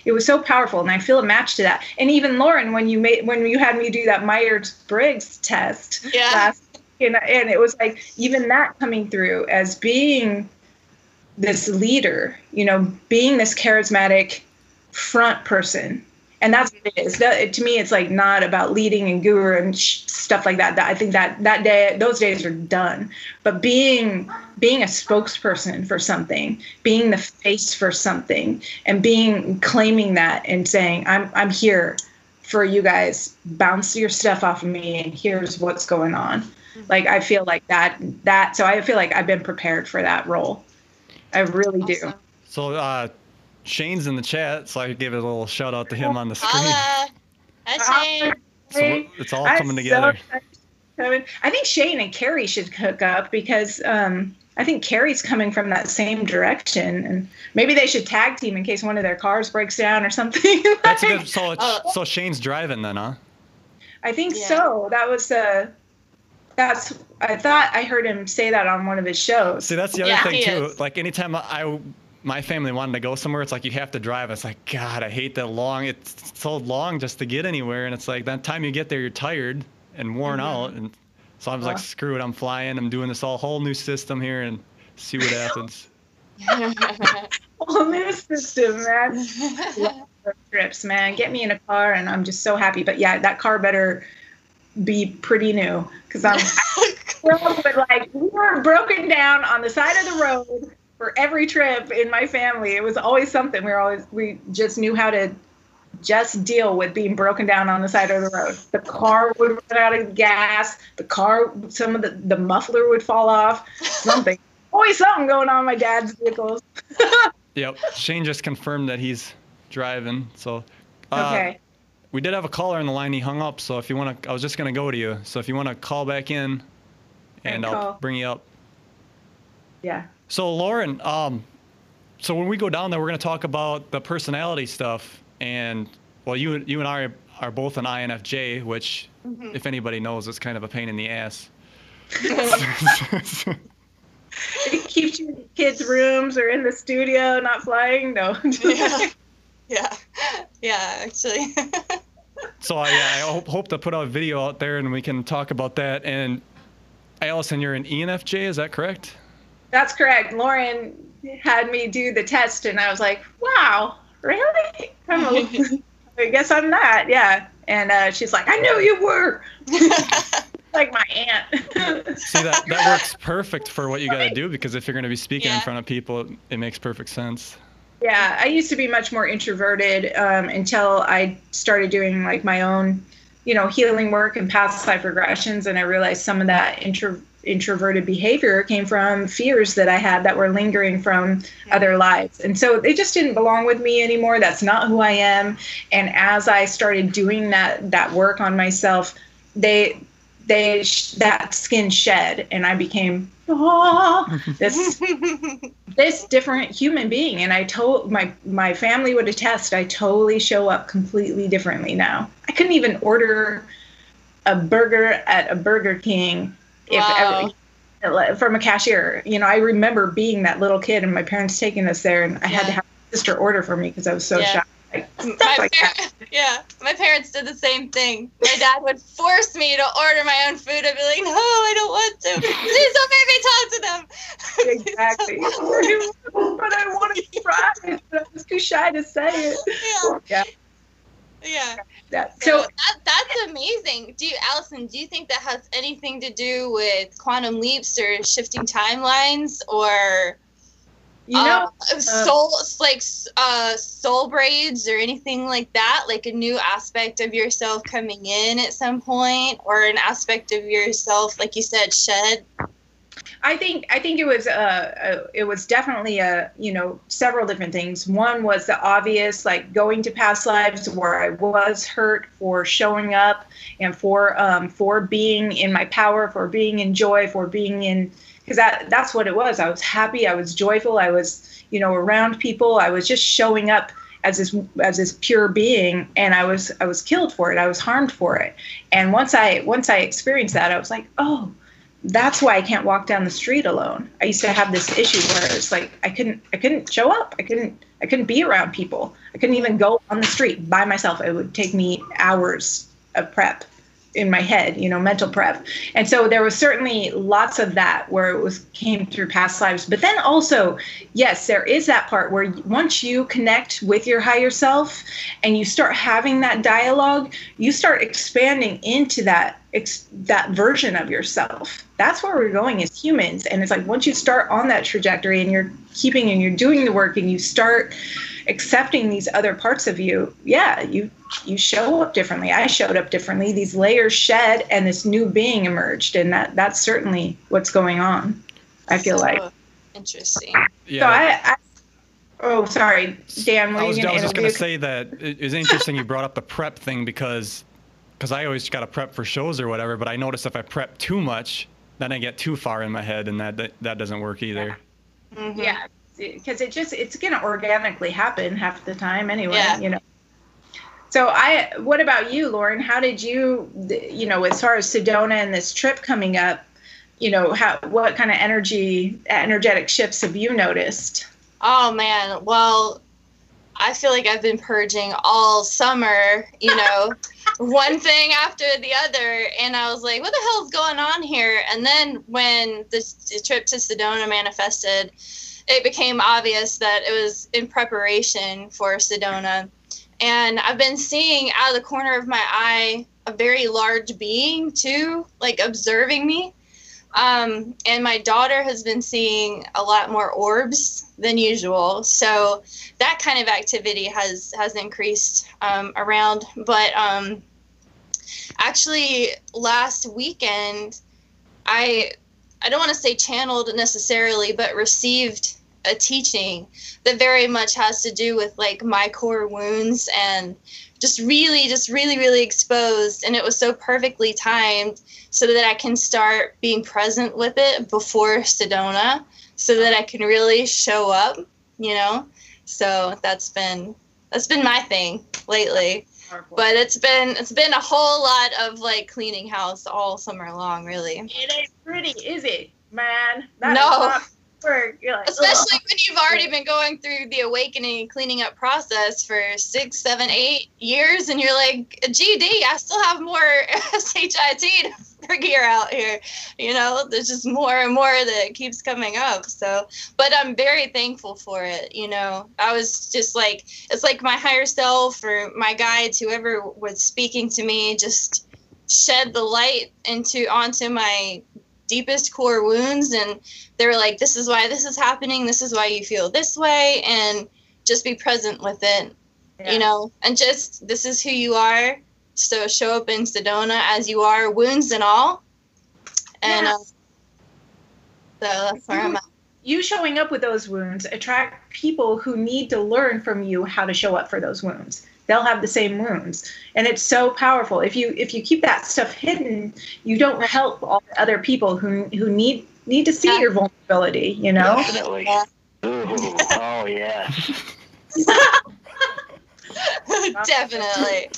It was so powerful, and I feel a match to that. And even Lauren, when you made when you had me do that Myers Briggs test Yeah. last, and, and it was like even that coming through as being this leader, you know, being this charismatic front person. And that's what it is. That, to me, it's like not about leading and guru and sh- stuff like that. that. I think that that day, those days are done. But being being a spokesperson for something, being the face for something, and being claiming that and saying, "I'm I'm here for you guys. Bounce your stuff off of me, and here's what's going on." Like I feel like that that. So I feel like I've been prepared for that role. I really do. So uh, Shane's in the chat, so I could give a little shout out to him on the screen. Holla. Hi, Shane. So it's all coming so together. excited. Kevin. I think Shane and Carrie should hook up because um, I think Carrie's coming from that same direction, and maybe they should tag team in case one of their cars breaks down or something. That's a good. So Oh. it's, so Shane's driving then, huh? I think Yeah. so. That was uh, that's. I thought I heard him say that on one of his shows. See, that's the other Yeah, thing too. is. Like anytime I, my family wanted to go somewhere, it's like you have to drive. It's like God, I hate that long. It's so long just to get anywhere, and it's like that time you get there, you're tired and worn Mm-hmm. out, and so I was like, Uh. screw it, I'm flying. I'm doing this all whole new system here, and see what happens. Whole new system, man. Trips, man. Get me in a car, and I'm just so happy. But yeah, that car better be pretty new because I'm thrilled with like we were broken down on the side of the road for every trip in my family. It was always something. We were always we just knew how to just deal with being broken down on the side of the road. The car would run out of gas. The car, some of the the muffler would fall off. Something. always something going on in my dad's vehicles. Yep. Shane just confirmed that he's driving. So. Uh, Okay. We did have a caller on the line. He hung up. So if you want to, I was just gonna go to you. So if you want to call back in, and I'll bring you up. Yeah. So Lauren, um, so when we go down there, we're going to talk about the personality stuff, and well, you you and I are both an INFJ, which, Mhm. if anybody knows, is kind of a pain in the ass. It keeps you in kids' rooms or in the studio, not flying. No. yeah. yeah. Yeah, actually. So I, I hope, hope to put a video out there and we can talk about that. And Allison, you're an ENFJ, is that correct? That's correct. Lauren had me do the test, and I was like, "Wow, really? I'm a, I guess I'm that." Yeah. And uh, she's like, "I knew you were." like my aunt. See that that works perfect for what you got to do because if you're going to be speaking in front of people, it, it makes perfect sense. Yeah, I used to be much more introverted um, until I started doing like my own, you know, healing work and past life regressions, and I realized some of that intro, introverted behavior came from fears that I had that were lingering from other lives, and so they just didn't belong with me anymore. That's not who I am. And as I started doing that that work on myself, they they sh- that skin shed, and I became oh, this this different human being and i told my my family would attest i totally show up completely differently now i couldn't even order a burger at a burger king if Wow. ever from a cashier you know i remember being that little kid and my parents taking us there and i had to have my sister order for me because i was so Yeah. shocked like, my like par- yeah, my parents did the same thing. My dad would force me to order my own food. I'd be like, no, I don't want to. Please don't make me talk to them. exactly but i want to try it but i was too shy to say it Yeah. yeah Yeah. that, So so that, that's amazing. Do you, Allison? Do you think that has anything to do with quantum leaps or shifting timelines or you know uh, soul like uh, soul braids or anything like that? Like a new aspect of yourself coming in at some point, or an aspect of yourself, like you said, shed. I think I think it was uh, uh it was definitely a you know several different things. One was the obvious like going to past lives where I was hurt for showing up and for um for being in my power, for being in joy, for being in because that that's what it was. I was happy, I was joyful, I was you know around people, I was just showing up as this as this pure being and I was I was killed for it. I was harmed for it. And once I once I experienced that, I was like, "Oh, that's why I can't walk down the street alone. I used to have this issue where it's like I couldn't I couldn't show up. I couldn't I couldn't be around people. I couldn't even go on the street by myself. It would take me hours of prep in my head, you know, mental prep. And so there was certainly lots of that where it was came through past lives. But then also, yes, there is that part where once you connect with your higher self and you start having that dialogue, you start expanding into that ex- that version of yourself. That's where we're going as humans. And it's like once you start on that trajectory and you're keeping and you're doing the work and you start accepting these other parts of you, yeah, you you show up differently. I showed up differently. These layers shed and this new being emerged and that that's certainly what's going on. I feel So like. interesting. Yeah. So I, I Oh, sorry, Dan. I was, I was just going to say that it is interesting you brought up the prep thing because because I always got to prep for shows or whatever, but I notice if I prep too much, then I get too far in my head, and that that, that doesn't work either. Mm-hmm. Yeah, because it just it's gonna organically happen half the time anyway. Yeah. You know. So I, what about you, Lauren? How did you, you know, as far as Sedona and this trip coming up, you know, how what kind of energy, energetic shifts have you noticed? Oh man, well, I feel like I've been purging all summer, you know, one thing after the other, and I was like, what the hell's going on here? And then when this the trip to Sedona manifested, it became obvious that it was in preparation for Sedona. And I've been seeing out of the corner of my eye a very large being too, like observing me. Um, and my daughter has been seeing a lot more orbs than usual. So that kind of activity has has increased um, around. But um, actually, last weekend, I I don't want to say channeled necessarily, but received a teaching that very much has to do with like my core wounds and just really just really really exposed and it was so perfectly timed so that I can start being present with it before Sedona so that I can really show up you know. So that's been that's been my thing lately. Powerful. But it's been it's been a whole lot of like cleaning house all summer long, really. it ain't pretty, is it, man? That No. Work. You're like, Especially ugh. when you've already been going through the awakening and cleaning up process for six, seven, eight years, and you're like, GD, I still have more SHIT to figure out here. You know, there's just more and more that keeps coming up. So, but I'm very thankful for it. You know, I was just like, it's like my higher self or my guides, whoever was speaking to me, just shed the light into onto my deepest core wounds and they were like this is why this is happening. This is why you feel this way and just be present with it Yeah. you know? And just this is who you are so show up in sedona as you are wounds and all. And Yeah. uh, so that's where i'm at. you showing up with those wounds attract people who need to learn from you how to show up for those wounds they'll have the same wounds and it's so powerful if you if you keep that stuff hidden you don't help all the other people who who need need to see Yeah. your vulnerability you know Definitely. Yeah. Ooh, oh yeah. definitely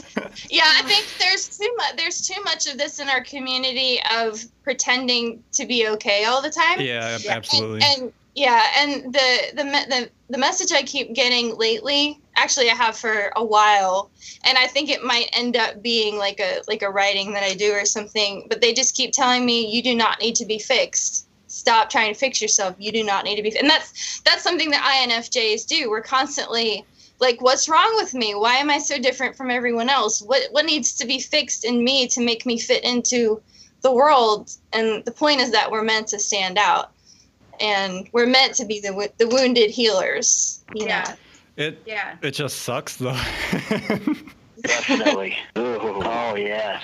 yeah i think there's too much there's too much of this in our community of pretending to be okay all the time Yeah, Yeah. absolutely. And, and yeah, and the, the the the message I keep getting lately, actually, I have for a while, and I think it might end up being like a like a writing that I do or something. But they just keep telling me you do not need to be fixed. Stop trying to fix yourself. You do not need to be. And that's that's something that INFJs do. We're constantly like, what's wrong with me? Why am I so different from everyone else? What what needs to be fixed in me to make me fit into the world? And the point is that we're meant to stand out and we're meant to be the the wounded healers. You yeah it yeah it just sucks though. Definitely. Ooh, oh yes.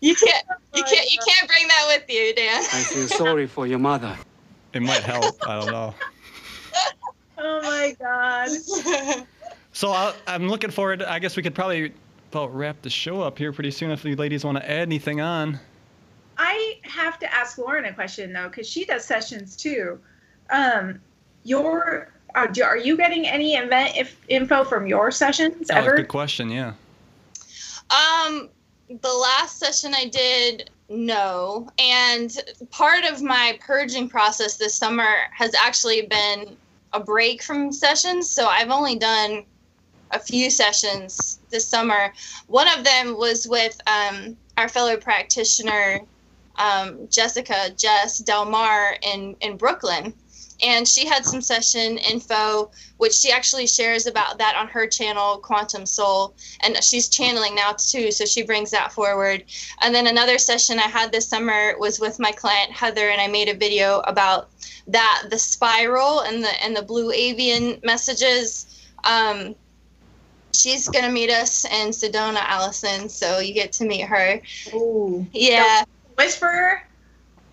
you can't you can't you can't bring that with you, Dan. I feel sorry for your mother. it might help. I don't know. oh my god So i I'm looking forward. I guess we could probably about wrap the show up here pretty soon if you ladies want to add anything on. I have to ask Lauren a question though, because she does sessions too. Um, your are, do- are you getting any event if, info from your sessions Oh, ever? good question. Yeah. Um, the last session I did, no. And part of my purging process this summer has actually been a break from sessions. So I've only done a few sessions this summer. One of them was with um, our fellow practitioner, um, Jessica Jess Delmar in, in Brooklyn. And she had some session info, which she actually shares about that on her channel, Quantum Soul. And she's channeling now too so she brings that forward. And then another session i had this summer was with my client heather and i made a video about that the spiral and the and the blue avian messages. Um, she's gonna meet us in sedona allison so you get to meet her. Ooh. yeah. Whisperer?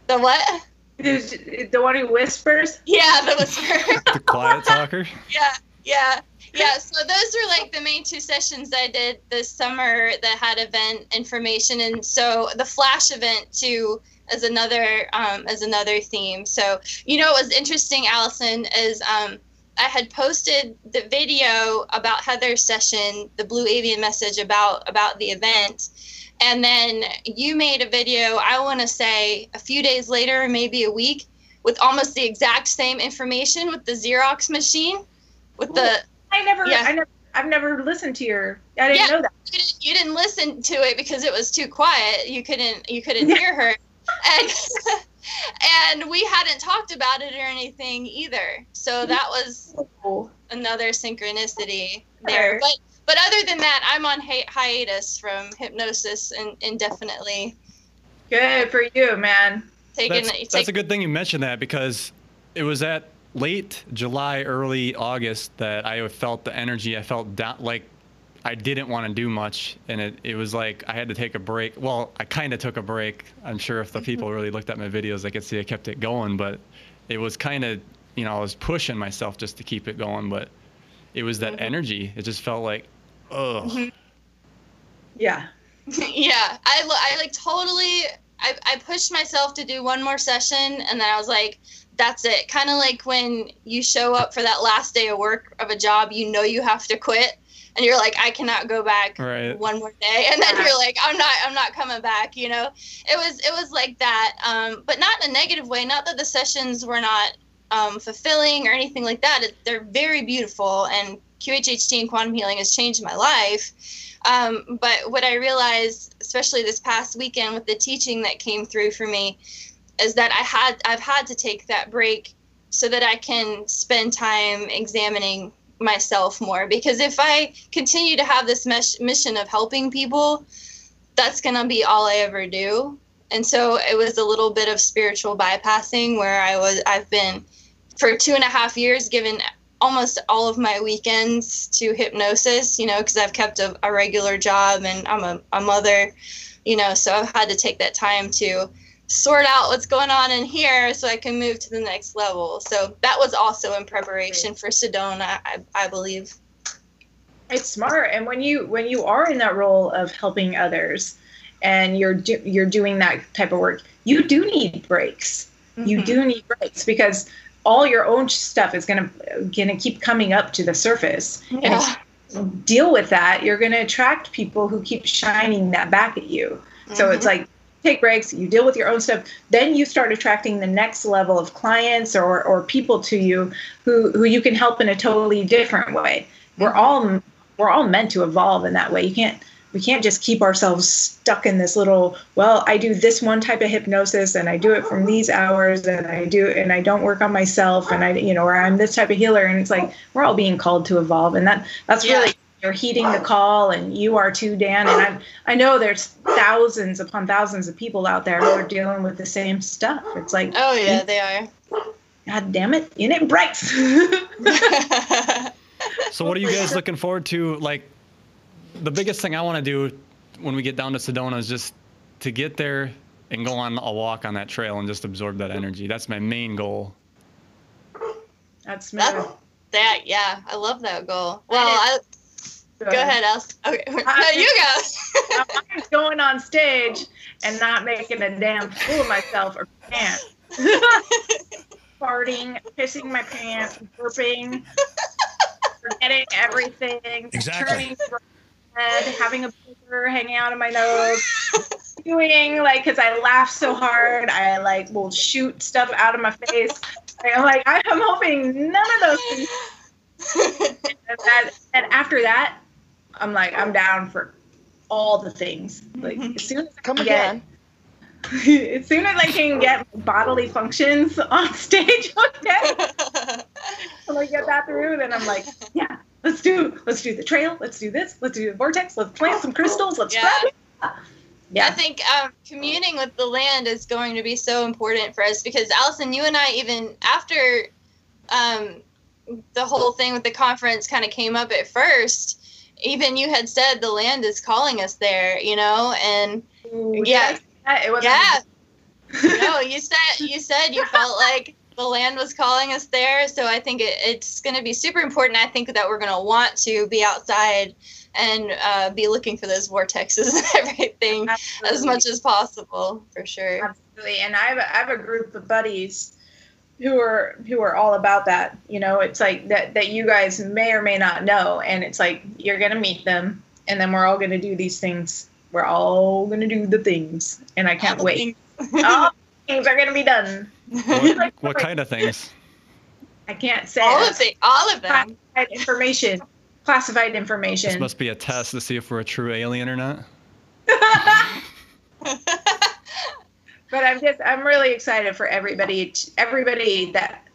the what the one who whispers? yeah the whisperer The quiet talker. yeah yeah yeah so those were like the main two sessions i did this summer that had event information and so the flash event too as another um, as another theme so you know what was interesting allison is um, i had posted the video about heather's session the blue avian message about about the event and then you made a video i want to say a few days later maybe a week with almost the exact same information with the xerox machine with the I never, Yeah. I never, I've never listened to your. I didn't Yeah. know that. you didn't, you didn't listen to it because it was too quiet. You couldn't you couldn't Yeah. hear her, and and we hadn't talked about it or anything either. So that was another synchronicity there. But but other than that, I'm on hi- hiatus from hypnosis and indefinitely Good for you, man. taking That's, take, that's a good thing you mentioned that because it was at late July, early August that I felt the energy. I felt down, like I didn't want to do much, and it, it was like I had to take a break. Well, I kind of took a break. I'm sure if the mm-hmm. people really looked at my videos, they could see I kept it going, but it was kind of, you know, I was pushing myself just to keep it going, but it was that mm-hmm. energy. It just felt like, ugh. Mm-hmm. Yeah. yeah i i like totally I, I pushed myself to do one more session and then i was like that's it. Kind of like when you show up for that last day of work of a job, you know you have to quit, and you're like, I cannot go back Right. one more day, and then you're like, I'm not, I'm not coming back. You know, it was, it was like that, um, but not in a negative way. Not that the sessions were not um, fulfilling or anything like that. It, they're very beautiful, and QHHT and quantum healing has changed my life. Um, but what I realized, especially this past weekend with the teaching that came through for me, is that I had I've had to take that break so that I can spend time examining myself more. Because if I continue to have this mission of helping people, that's gonna be all I ever do. And so it was a little bit of spiritual bypassing where I was I've been for two and a half years given almost all of my weekends to hypnosis, you know, because I've kept a, a regular job and I'm a, a mother, you know, so I've had to take that time to sort out what's going on in here so I can move to the next level. So that was also in preparation for Sedona, I, I believe. It's smart, and when you when you are in that role of helping others, and you're do, you're doing that type of work, you do need breaks. You Mhm. do need breaks because all your own stuff is gonna gonna keep coming up to the surface, and if Yeah. you deal with that, you're gonna attract people who keep shining that back at you. So it's Mhm. like take breaks, you deal with your own stuff, then you start attracting the next level of clients or, or people to you who, who you can help in a totally different way. We're mm-hmm. all we're all meant to evolve in that way. You can't we can't just keep ourselves stuck in this little well i do this one type of hypnosis and i do it from these hours and i do and i don't work on myself and i you know or i'm this type of healer and it's like we're all being called to evolve and that that's Yeah. really you're heeding the call and you are too dan and I'm, I know there's thousands upon thousands of people out there who are dealing with the same stuff it's like Oh yeah, they are. god damn it in it breaks So what are you guys looking forward to? Like, the biggest thing I want to do when we get down to Sedona is just to get there and go on a walk on that trail and just absorb that energy. That's my main goal. that's That's that. Yeah, I love that goal. Well, I, go ahead, Els. Okay, no, you go. I'm going on stage and not making a damn fool of myself or pants. Farting, pissing my pants, burping, forgetting everything, Exactly. turning red, having a booger hanging out of my nose, doing like because I laugh so hard, I like will shoot stuff out of my face. I'm like I'm hoping none of those things. and, that, and after that, I'm like I'm down for all the things. Like as soon as I Come can again. Get, as soon as I can get bodily functions on stage, okay. When I get that through, then I'm like, yeah, let's do let's do the trail, let's do this, let's do the vortex, let's plant some crystals, let's Yeah. it. I think um, communing with the land is going to be so important for us because Allison, you and I, even after um, the whole thing with the conference kind of came up at first, even you had said the land is calling us there, you know, and Ooh, yeah. I say that? It wasn't- yeah, no, you said you said you felt like the land was calling us there, so I think it, it's going to be super important. I think that we're going to want to be outside and uh, be looking for those vortexes and everything as much as possible, for sure. Absolutely. And I have a, I have a group of buddies who are who are all about that. You know, it's like that that you guys may or may not know, and it's like you're gonna meet them, and then we're all gonna do these things. We're all gonna do the things, and I can't All the wait. all things are gonna be done. What, what kind of things? I can't say all of the, all of them. classified information. Classified information This information. must be a test to see if we're a true alien or not. but I'm just I'm really excited for everybody everybody that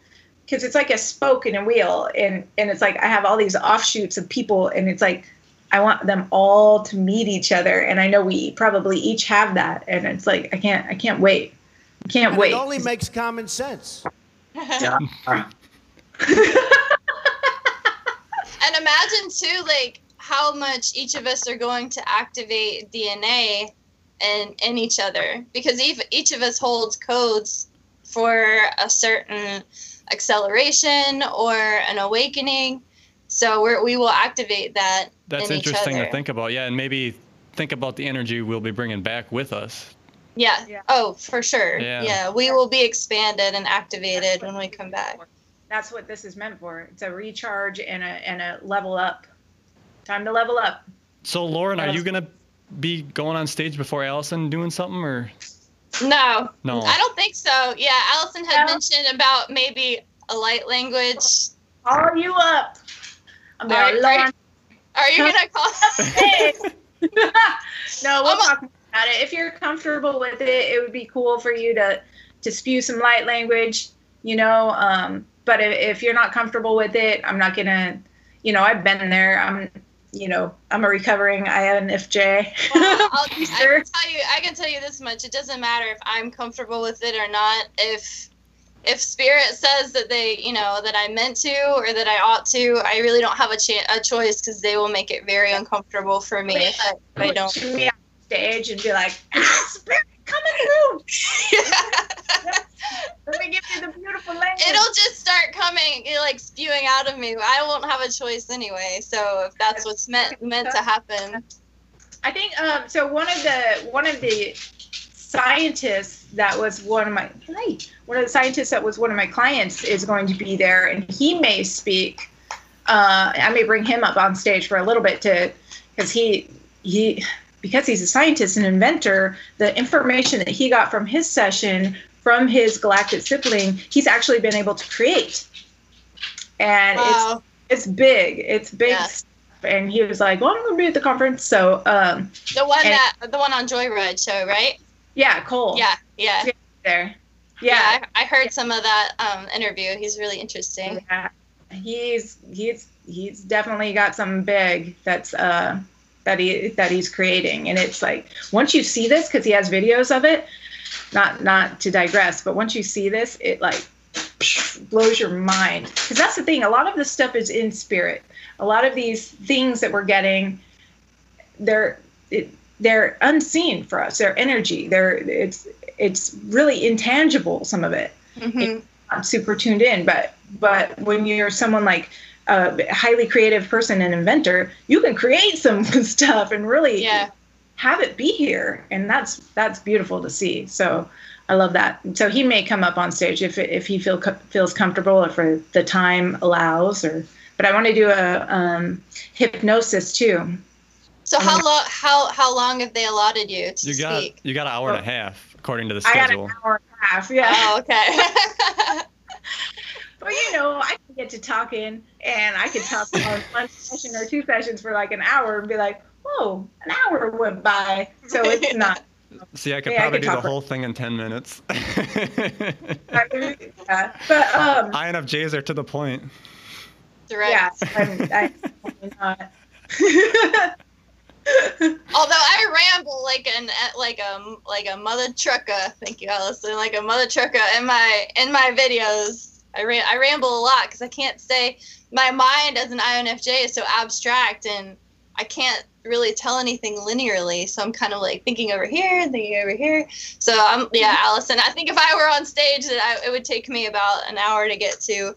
because it's like a spoke in a wheel and and it's like I have all these offshoots of people and it's like I want them all to meet each other and I know we probably each have that and it's like I can't I can't wait. I can't And wait. It only makes common sense. and imagine too, like how much each of us are going to activate DNA in in each other because each each of us holds codes for a certain acceleration or an awakening. So we're, we will activate that. That's in each interesting other. to think about. Yeah, and maybe think about the energy we'll be bringing back with us Yeah. Oh, for sure. Yeah. Yeah. We will be expanded and activated when we come back. That's what this is meant for. It's a recharge and a and a level up. Time to level up. So, Lauren, are you gonna be going on stage before Allison doing something, or No. No. I don't think so. Yeah. Allison had mentioned about maybe a light language. Call you up. I'm Are, are, Lauren, are you gonna call? Hey. no, we'll talk about it. If you're comfortable with it, it would be cool for you to to spew some light language, you know. Um, but if, if you're not comfortable with it, I'm not gonna, you know, I've been there. I'm, you know, I'm a recovering INFJ. I'll, I can tell you. I can tell you this much. It doesn't matter if I'm comfortable with it or not. If if spirit says that they, you know, that I meant to or that I ought to, I really don't have a, cha- a choice because they will make it very uncomfortable for me if I, if I don't. Me on stage and be like, ah, spirit coming through. Let me give you the beautiful language. It'll just start coming, like spewing out of me. I won't have a choice anyway. So if that's what's meant meant to happen, I think um, so. One of the one of the scientists that was one of my hey, one of the scientists that was one of my clients is going to be there, and he may speak. Uh, I may bring him up on stage for a little bit to because he he because he's a scientist and inventor. The information that he got from his session from his galactic sibling, he's actually been able to create, and Wow. it's it's big. It's big. stuff. And he was like, "Well, I'm going to be at the conference." So, um, the one and- that the one on Joyride show, right? yeah, Cole. Yeah, yeah. there. Yeah, I, I heard some of that um, interview. He's really interesting. Yeah, he's he's he's definitely got something big that's uh that he that he's creating, and it's like once you see this, because he has videos of it. Not not to digress, but once you see this, it like blows your mind because that's the thing. A lot of this stuff is in spirit. A lot of these things that we're getting, they're it, they're unseen for us. They're energy. They're it's it's really intangible. Some of it. Mhm. I'm super tuned in, but but when you're someone like a highly creative person and inventor, you can create some stuff and really Yeah. have it be here, and that's that's beautiful to see. So I love that. So he may come up on stage if if he feel feels comfortable, if the time allows, or. But I want to do a um, hypnosis too. So how long how how long have they allotted you to you got speak? you got an hour and a half according to the schedule. I got schedule. an hour and a half. Yeah. Oh, okay. But you know, I can get to talking, and I could talk on one session or two sessions for like an hour, and be like, "Whoa, an hour went by." So it's not. See, I could Yeah, I probably could do the whole thing in ten minutes. yeah. But um, INFJs are to the point. Direct. yeah, I'm, I'm not. Although I ramble like an like a like a mother trucker. Thank you, Allison. Like a mother trucker in my in my videos. I ran I ramble a lot because I can't stay. My mind as an INFJ is so abstract and I can't really tell anything linearly. So I'm kind of like thinking over here and thinking over here. So I'm yeah, Allison. I think if I were on stage, that I, it would take me about an hour to get to.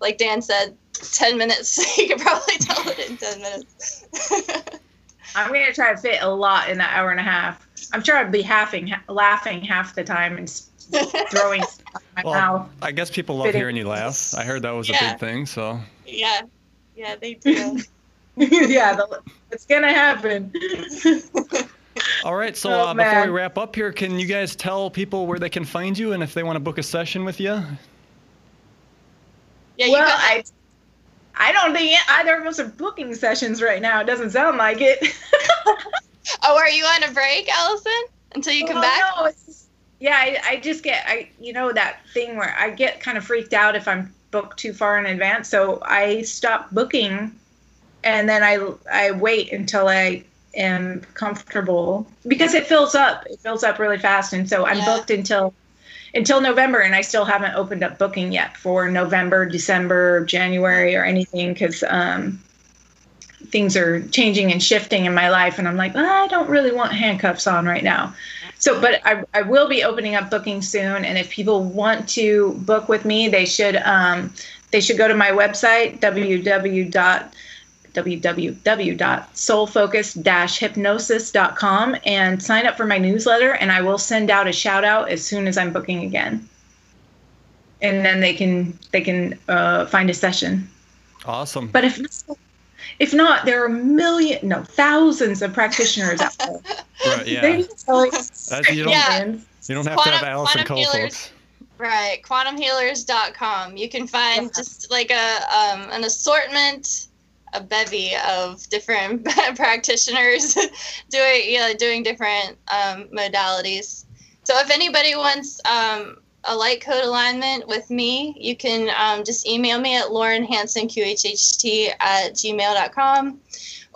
Like Dan said, ten minutes. you could probably tell it in ten minutes. I'm gonna try to fit a lot in that hour and a half. I'm sure I'd be laughing, laughing half the time and throwing my Well, mouth. I guess people love Fitting. hearing you laugh. I heard that was a big thing. So Yeah, yeah, they do. yeah, the, it's gonna happen. all right. So Oh, uh, before we wrap up here, can you guys tell people where they can find you and if they want to book a session with you? Yeah, you well, I, I don't think either of us are booking sessions right now. It doesn't sound like it. Oh, are you on a break, Allison? Until you come Well, back? No, it's just- yeah, I, I just get I you know that thing where I get kind of freaked out if I'm booked too far in advance. So I stop booking, and then I I wait until I am comfortable because it fills up. It fills up really fast, and so I'm Yeah. booked until until November, and I still haven't opened up booking yet for November, December, January, or anything because um, things are changing and shifting in my life, and I'm like, "Ah, I don't really want handcuffs on right now. So, but I, I will be opening up booking soon, and if people want to book with me, they should um, they should go to my website www www.soulfocus-hypnosis.com and sign up for my newsletter and I will send out a shout out as soon as I'm booking again. And then they can they can uh, find a session. Awesome. But if if not, there are a million, no, thousands of practitioners out there. Right, yeah. They tell That's, you don't, Yeah. you don't have to have Quantum- Allison quantum Cole, healers. folks. Right, quantumhealers.com. You can find just like a um, an assortment, a bevy of different practitioners doing you know, doing different um, modalities. So if anybody wants um, a light code alignment with me, you can um, just email me at laurenhansenqhht at gmail.com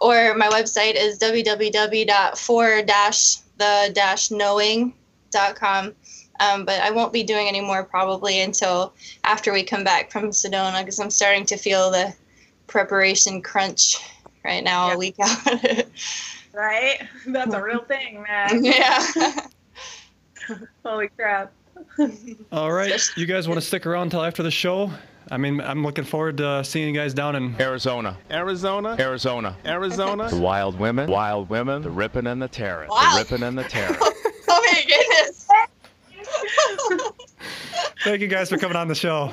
or my website is www.for-the-knowing.com. Um, but I won't be doing any more probably until after we come back from Sedona because I'm starting to feel the preparation crunch right now, a week out. Right? That's a real thing, man. yeah. Holy crap. All right, you guys want to stick around until after the show? I mean, I'm looking forward to seeing you guys down in Arizona. Arizona. Arizona. Arizona. The wild women. Wild women. The ripping and the tearing. Wow. The ripping and the tearing. oh my goodness. Thank you guys for coming on the show.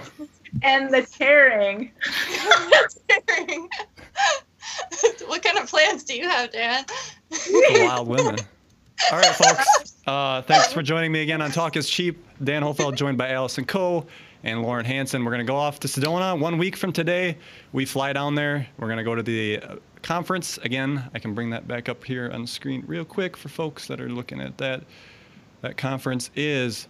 And the tearing. what kind of plans do you have, Dan? The wild women. All right, folks. Uh, thanks for joining me again on Talk is Cheap. Dan Hofeld joined by Allison Coe and Lauren Hansen. We're going to go off to Sedona one week from today. We fly down there. We're going to go to the uh, conference. Again, I can bring that back up here on the screen real quick for folks that are looking at that. That conference is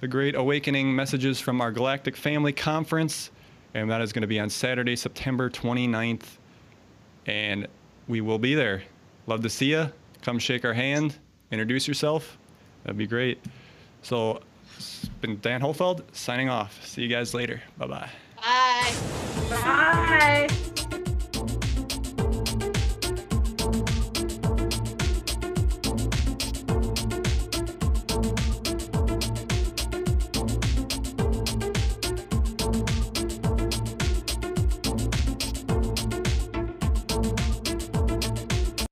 the Great Awakening Messages from Our Galactic Family Conference. And that is going to be on Saturday, September 29th. And we will be there. Love to see you. Come shake our hand, introduce yourself. That'd be great. So, it's been Dan Holfeld signing off. See you guys later. Bye-bye. Bye. Bye.